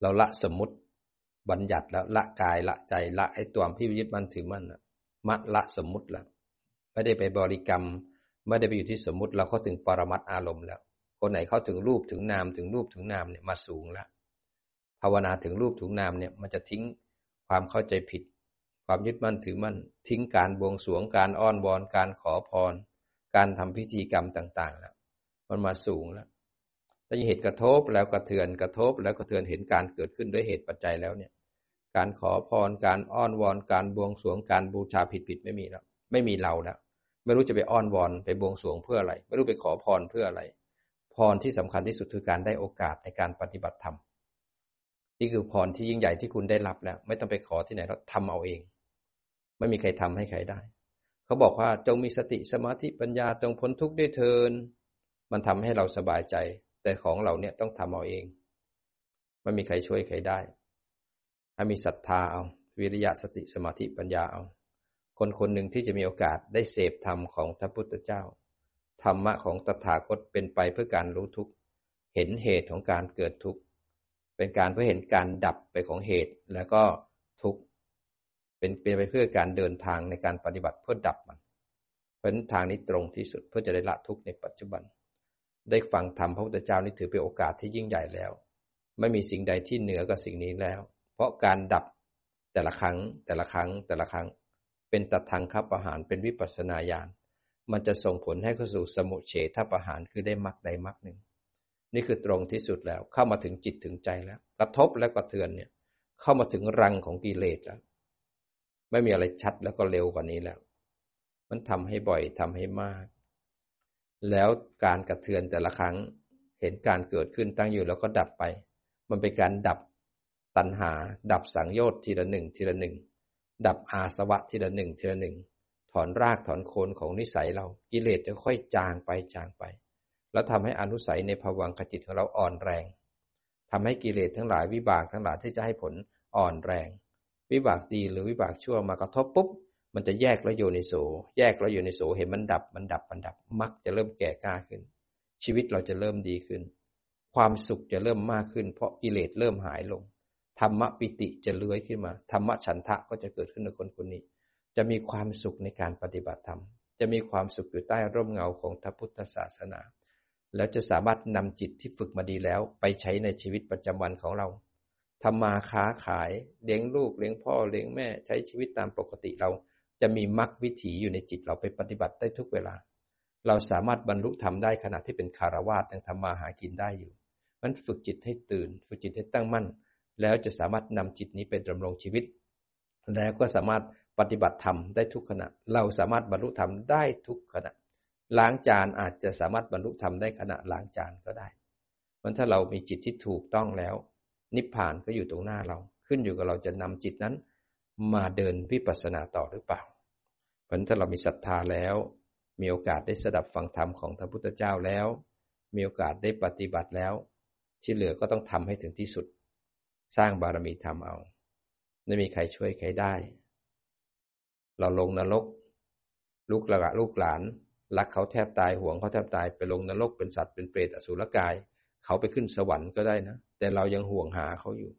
เราละสมมติบัญญัติแล้วละกายละใจละไอ้ตัวที่ยึดมันถือมันมัดละสมมติแล้วไม่ได้ไปบริกรรม ไม่ได้ไปอยู่ที่สมมติเราเข้าถึงปรมัตอารมณ์แล้ว คนไหนเข้าถึงรูปถึงนามถึงรูปถึงนามเนี่ยมาสูงแล้วภาวนาถึงรูปถึงนามเนี่ยมันจะทิ้งความเข้าใจผิด ความยึดมั่นถือมั่น ทิ้งการบวงสรวงการอ้อนวอนการขอพร การทำพิธีกรรมต่างๆแล้วมันมาสูงแล้วถ้าเหตุกระทบแล้วกระเทือนกระทบ แล้วกระเทือนเห็นการเกิดขึ้นด้วยเหตุปัจจัยแล้วเนี่ย การขอพรการอ้อนวอน การบวงสรวงการบูชาผิดผิดไม่มีแล้ว ไม่มีเราแล้วไม่รู้จะไปอ้อนวอนไปบวงสรวงเพื่ออะไร ไม่รู้ไปขอพรเพื่ออะไร พรที่สำคัญที่สุดคือการได้โอกาสในการปฏิบัติธรรมนี่คือพรที่ยิ่งใหญ่ที่คุณได้รับแล้ว ไม่ต้องไปขอที่ไหนแล้วทำเอาเอง ไม่มีใครทำให้ใครได้ เขาบอกว่าจงมีสติสมาธิปัญญาจงพ้นทุกข์ได้เทิน มันทำให้เราสบายใจ แต่ของเราเนี่ยต้องทำเอาเองไม่มีใครช่วยใครได้ให้มีศรัทธาเอา วิริยะสติสมาธิปัญญาเอา คนคนหนึ่งที่จะมีโอกาสได้เสพธรรมของพระพุทธเจ้า ธรรมะของตถาคตเป็นไปเพื่อการรู้ทุกข์เห็นเหตุของการเกิดทุกข์เป็นการเพื่อเห็นการดับไปของเหตุแล้วก็ทุกข์เป็นเป็นไปเพื่อการเดินทางในการปฏิบัติเพื่อดับมัน เพราะทางนี้ตรงที่สุดเพื่อจะได้ละทุกข์ในปัจจุบัน ได้ฟังธรรมพระพุทธเจ้านี่ถือเป็นโอกาสที่ยิ่งใหญ่แล้ว ไม่มีสิ่งใดที่เหนือกว่าสิ่งนี้แล้ว เพราะการดับแต่ละครั้งแต่ละครั้งแต่ละครั้ง เป็นตัดทางคับประหารเป็นวิปัสสนาญาณ มันจะส่งผลให้เข้าสู่สมุเฉทประหารคือได้มรรคใดมรรคหนึ่ง นี่คือตรงที่สุดแล้วเข้ามาถึงจิตถึงใจแล้ว กระทบและกระเทือนเนี่ย เข้ามาถึงรังของกิเลสแล้ว ไม่มีอะไรชัดแล้วก็เร็วกว่านี้แล้ว มันทำให้บ่อยทำให้มาก แล้วการกระเทือนแต่ละครั้งเห็นการเกิดขึ้นตั้งอยู่แล้วก็ดับไป มันเป็นการดับตัณหา ดับสังโยชน์ทีละหนึ่งทีละหนึ่งดับอาสวะทีละหนึ่งทีละหนึ่ง ถอนรากถอนโคนของนิสัยเรากิเลสจะค่อยจางไปจางไป แล้วทำให้อนุสัยในภวังคจิตของเราอ่อนแรงทำให้กิเลสทั้งหลายวิบากทั้งหลายที่จะให้ผลอ่อนแรง วิบากดีหรือวิบากชั่วมากระทบปุ๊บมันจะแยกแล้วโยนิโสแยกแล้วโยนิโสเห็นมันดับมันดับมันดับมักจะเริ่มแก่กล้าขึ้น ชีวิตเราจะเริ่มดีขึ้น ความสุขจะเริ่มมากขึ้น เพราะกิเลสเริ่มหายลงธรรมปิติจะเลื้อยขึ้นมาธรรมฉันทะก็จะเกิดขึ้นในคนคนนี้ จะมีความสุขในการปฏิบัติธรรม จะมีความสุขอยู่ใต้ร่มเงาของพระพุทธศาสนา แล้วจะสามารถนำจิตที่ฝึกมาดีแล้ว ไปใช้ในชีวิตประจำวันของเราทำมาค้าขายเลี้ยงลูกเลี้ยงพ่อเลี้ยงแม่ใช้ชีวิตตามปกติเรา จะมีมรรควิถีอยู่ในจิตเราไปปฏิบัติได้ทุกเวลา เราสามารถบรรลุธรรมได้ขณะที่เป็นคารวะยังทำมาหากินได้อยู่มันฝึกจิตให้ตื่น ฝึกจิตให้ตั้งมั่น แล้วจะสามารถนำจิตนี้เป็นดำรงชีวิต แล้วก็สามารถ ปฏิบัติธรรมได้ทุกขณะ เราสามารถบรรลุธรรมได้ทุกขณะ ล้างจานอาจจะสามารถบรรลุธรรมได้ขณะล้างจานก็ได้มันถ้าเรามีจิตที่ถูกต้องแล้ว นิพพานก็อยู่ตรงหน้าเรา ขึ้นอยู่กับเราจะนำจิตนั้น มาเดินวิปัสสนาต่อหรือเปล่าเพราะถ้าเรามีศรัทธาแล้ว มีโอกาสได้สดับฟังธรรมของพระพุทธเจ้าแล้ว มีโอกาสได้ปฏิบัติแล้ว ที่เหลือก็ต้องทำให้ถึงที่สุด สร้างบารมีธรรมเอา ไม่มีใครช่วยใครได้ เราลงนรก ลูกหลานลูกหลาน รักเขาแทบตายห่วงเขาแทบตายไปลงนรกเป็นสัตว์เป็นเปรตอสุรกาย เขาไปขึ้นสวรรค์ก็ได้นะ แต่เรายังห่วงหาเขาอยู่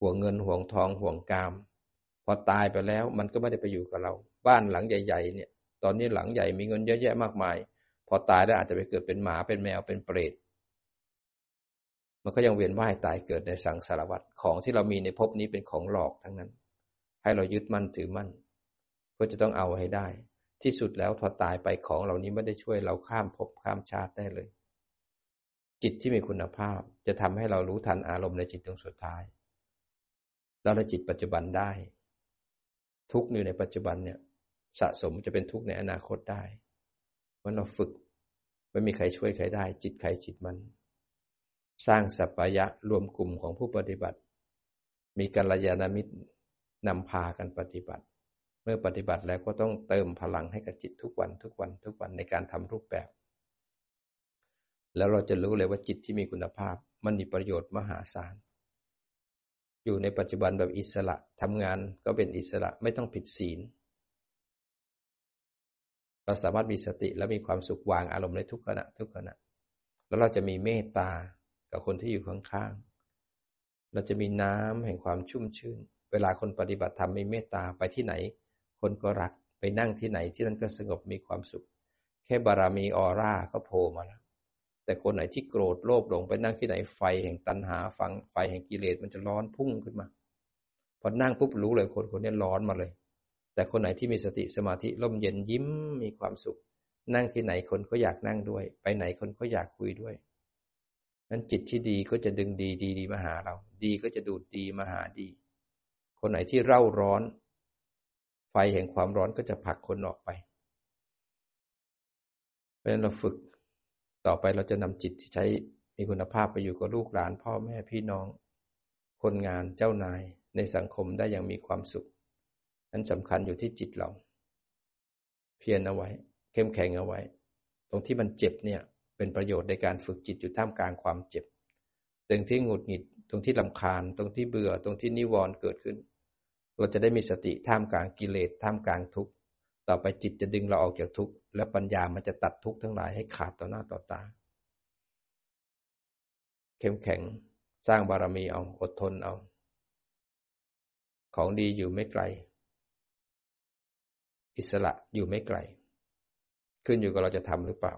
ห่วงเงินห่วงทองห่วงกาม พอตายไปแล้วมันก็ไม่ได้ไปอยู่กับเรา บ้านหลังใหญ่ๆเนี่ย ตอนนี้หลังใหญ่มีเงินเยอะแยะมากมาย พอตายแล้วอาจจะไปเกิดเป็นหมาเป็นแมวเป็นเปรตมันก็ยังเวียนว่ายตายเกิดในสังสารวัฏของที่เรามีในภพนี้เป็นของหลอกทั้งนั้น ให้เรายึดมั่นถือมั่นเพื่อจะต้องเอาให้ได้ ที่สุดแล้วพอตายไปของเหล่านี้ไม่ได้ช่วยเราข้ามภพข้ามชาติได้เลย จิตที่มีคุณภาพจะทำให้เรารู้ทันอารมณ์ในจิตตรงสุดท้ายเราในจิตปัจจุบันได้ ทุกอยู่ในปัจจุบันเนี่ย สะสมจะเป็นทุกในอนาคตได้มันเราฝึกไม่มีใครช่วยใครได้ จิตใครจิตมัน สร้างสัพยะรวมกลุ่มของผู้ปฏิบัติ มีกัลยาณมิตร นำพากันปฏิบัติ เมื่อปฏิบัติแล้วก็ต้องเติมพลังให้กับจิตทุกวันทุกวันทุกวันในการทำรูปแบบ แล้วเราจะรู้เลยว่าจิตที่มีคุณภาพมันมีประโยชน์มหาศาล อยู่ในปัจจุบันแบบอิสระทำงานก็เป็นอิสระไม่ต้องผิดศีล เราสามารถมีสติและมีความสุขวางอารมณ์ในทุกขณะทุกขณะ แล้วเราจะมีเมตตากับคนที่อยู่ข้างๆ เราจะมีน้ำแห่งความชุ่มชื่น เวลาคนปฏิบัติธรรมมีเมตตาไปที่ไหน คนก็รักไปนั่งที่ไหนที่นั่นก็สงบมีความสุข แค่บารมีออร่าก็โผล่มาแล้ว แต่คนไหนที่โกรธโลภหลงไปนั่งที่ไหนไฟแห่งตัณหาฟังไฟแห่งกิเลสมันจะร้อนพุ่งขึ้นมาพอนั่งปุ๊บรู้เลยคนคนนี้ร้อนมาเลย แต่คนไหนที่มีสติสมาธิร่มเย็นยิ้มมีความสุข นั่งที่ไหนคนก็อยากนั่งด้วย ไปไหนคนก็อยากคุยด้วยนั้นจิตที่ดีก็จะดึงดีดีดีมาหาเรา ดีก็จะดูดดีมาหาดี คนไหนที่เร่าร้อน ไฟแห่งความร้อนก็จะผลักคนออกไปเพราะฉะนั้นเราฝึกต่อไปเราจะนำจิตที่ใช้มีคุณภาพไปอยู่กับลูกหลาน พ่อแม่พี่น้อง คนงานเจ้านายในสังคมได้อย่างมีความสุข นั้นสำคัญอยู่ที่จิตเรา เพียรเอาไว้ เข้มแข็งเอาไว้ ตรงที่มันเจ็บเนี่ยเป็นประโยชน์ในการฝึกจิตอยู่ท่ามกลางความเจ็บ ตรงที่หงุดหงิด ตรงที่ลำคาญ ตรงที่เบื่อ ตรงที่นิวรณ์เกิดขึ้น เราจะได้มีสติท่ามกลางกิเลสท่ามกลางทุกข์ต่อไปจิตจะดึงเราออกจากทุกข์และปัญญามันจะตัดทุกข์ทั้งหลายให้ขาดต่อหน้าต่อตา เข้มแข็งสร้างบารมีเอาอดทนเอา ของดีอยู่ไม่ไกล อิสระอยู่ไม่ไกล ขึ้นอยู่กับเราจะทำหรือเปล่า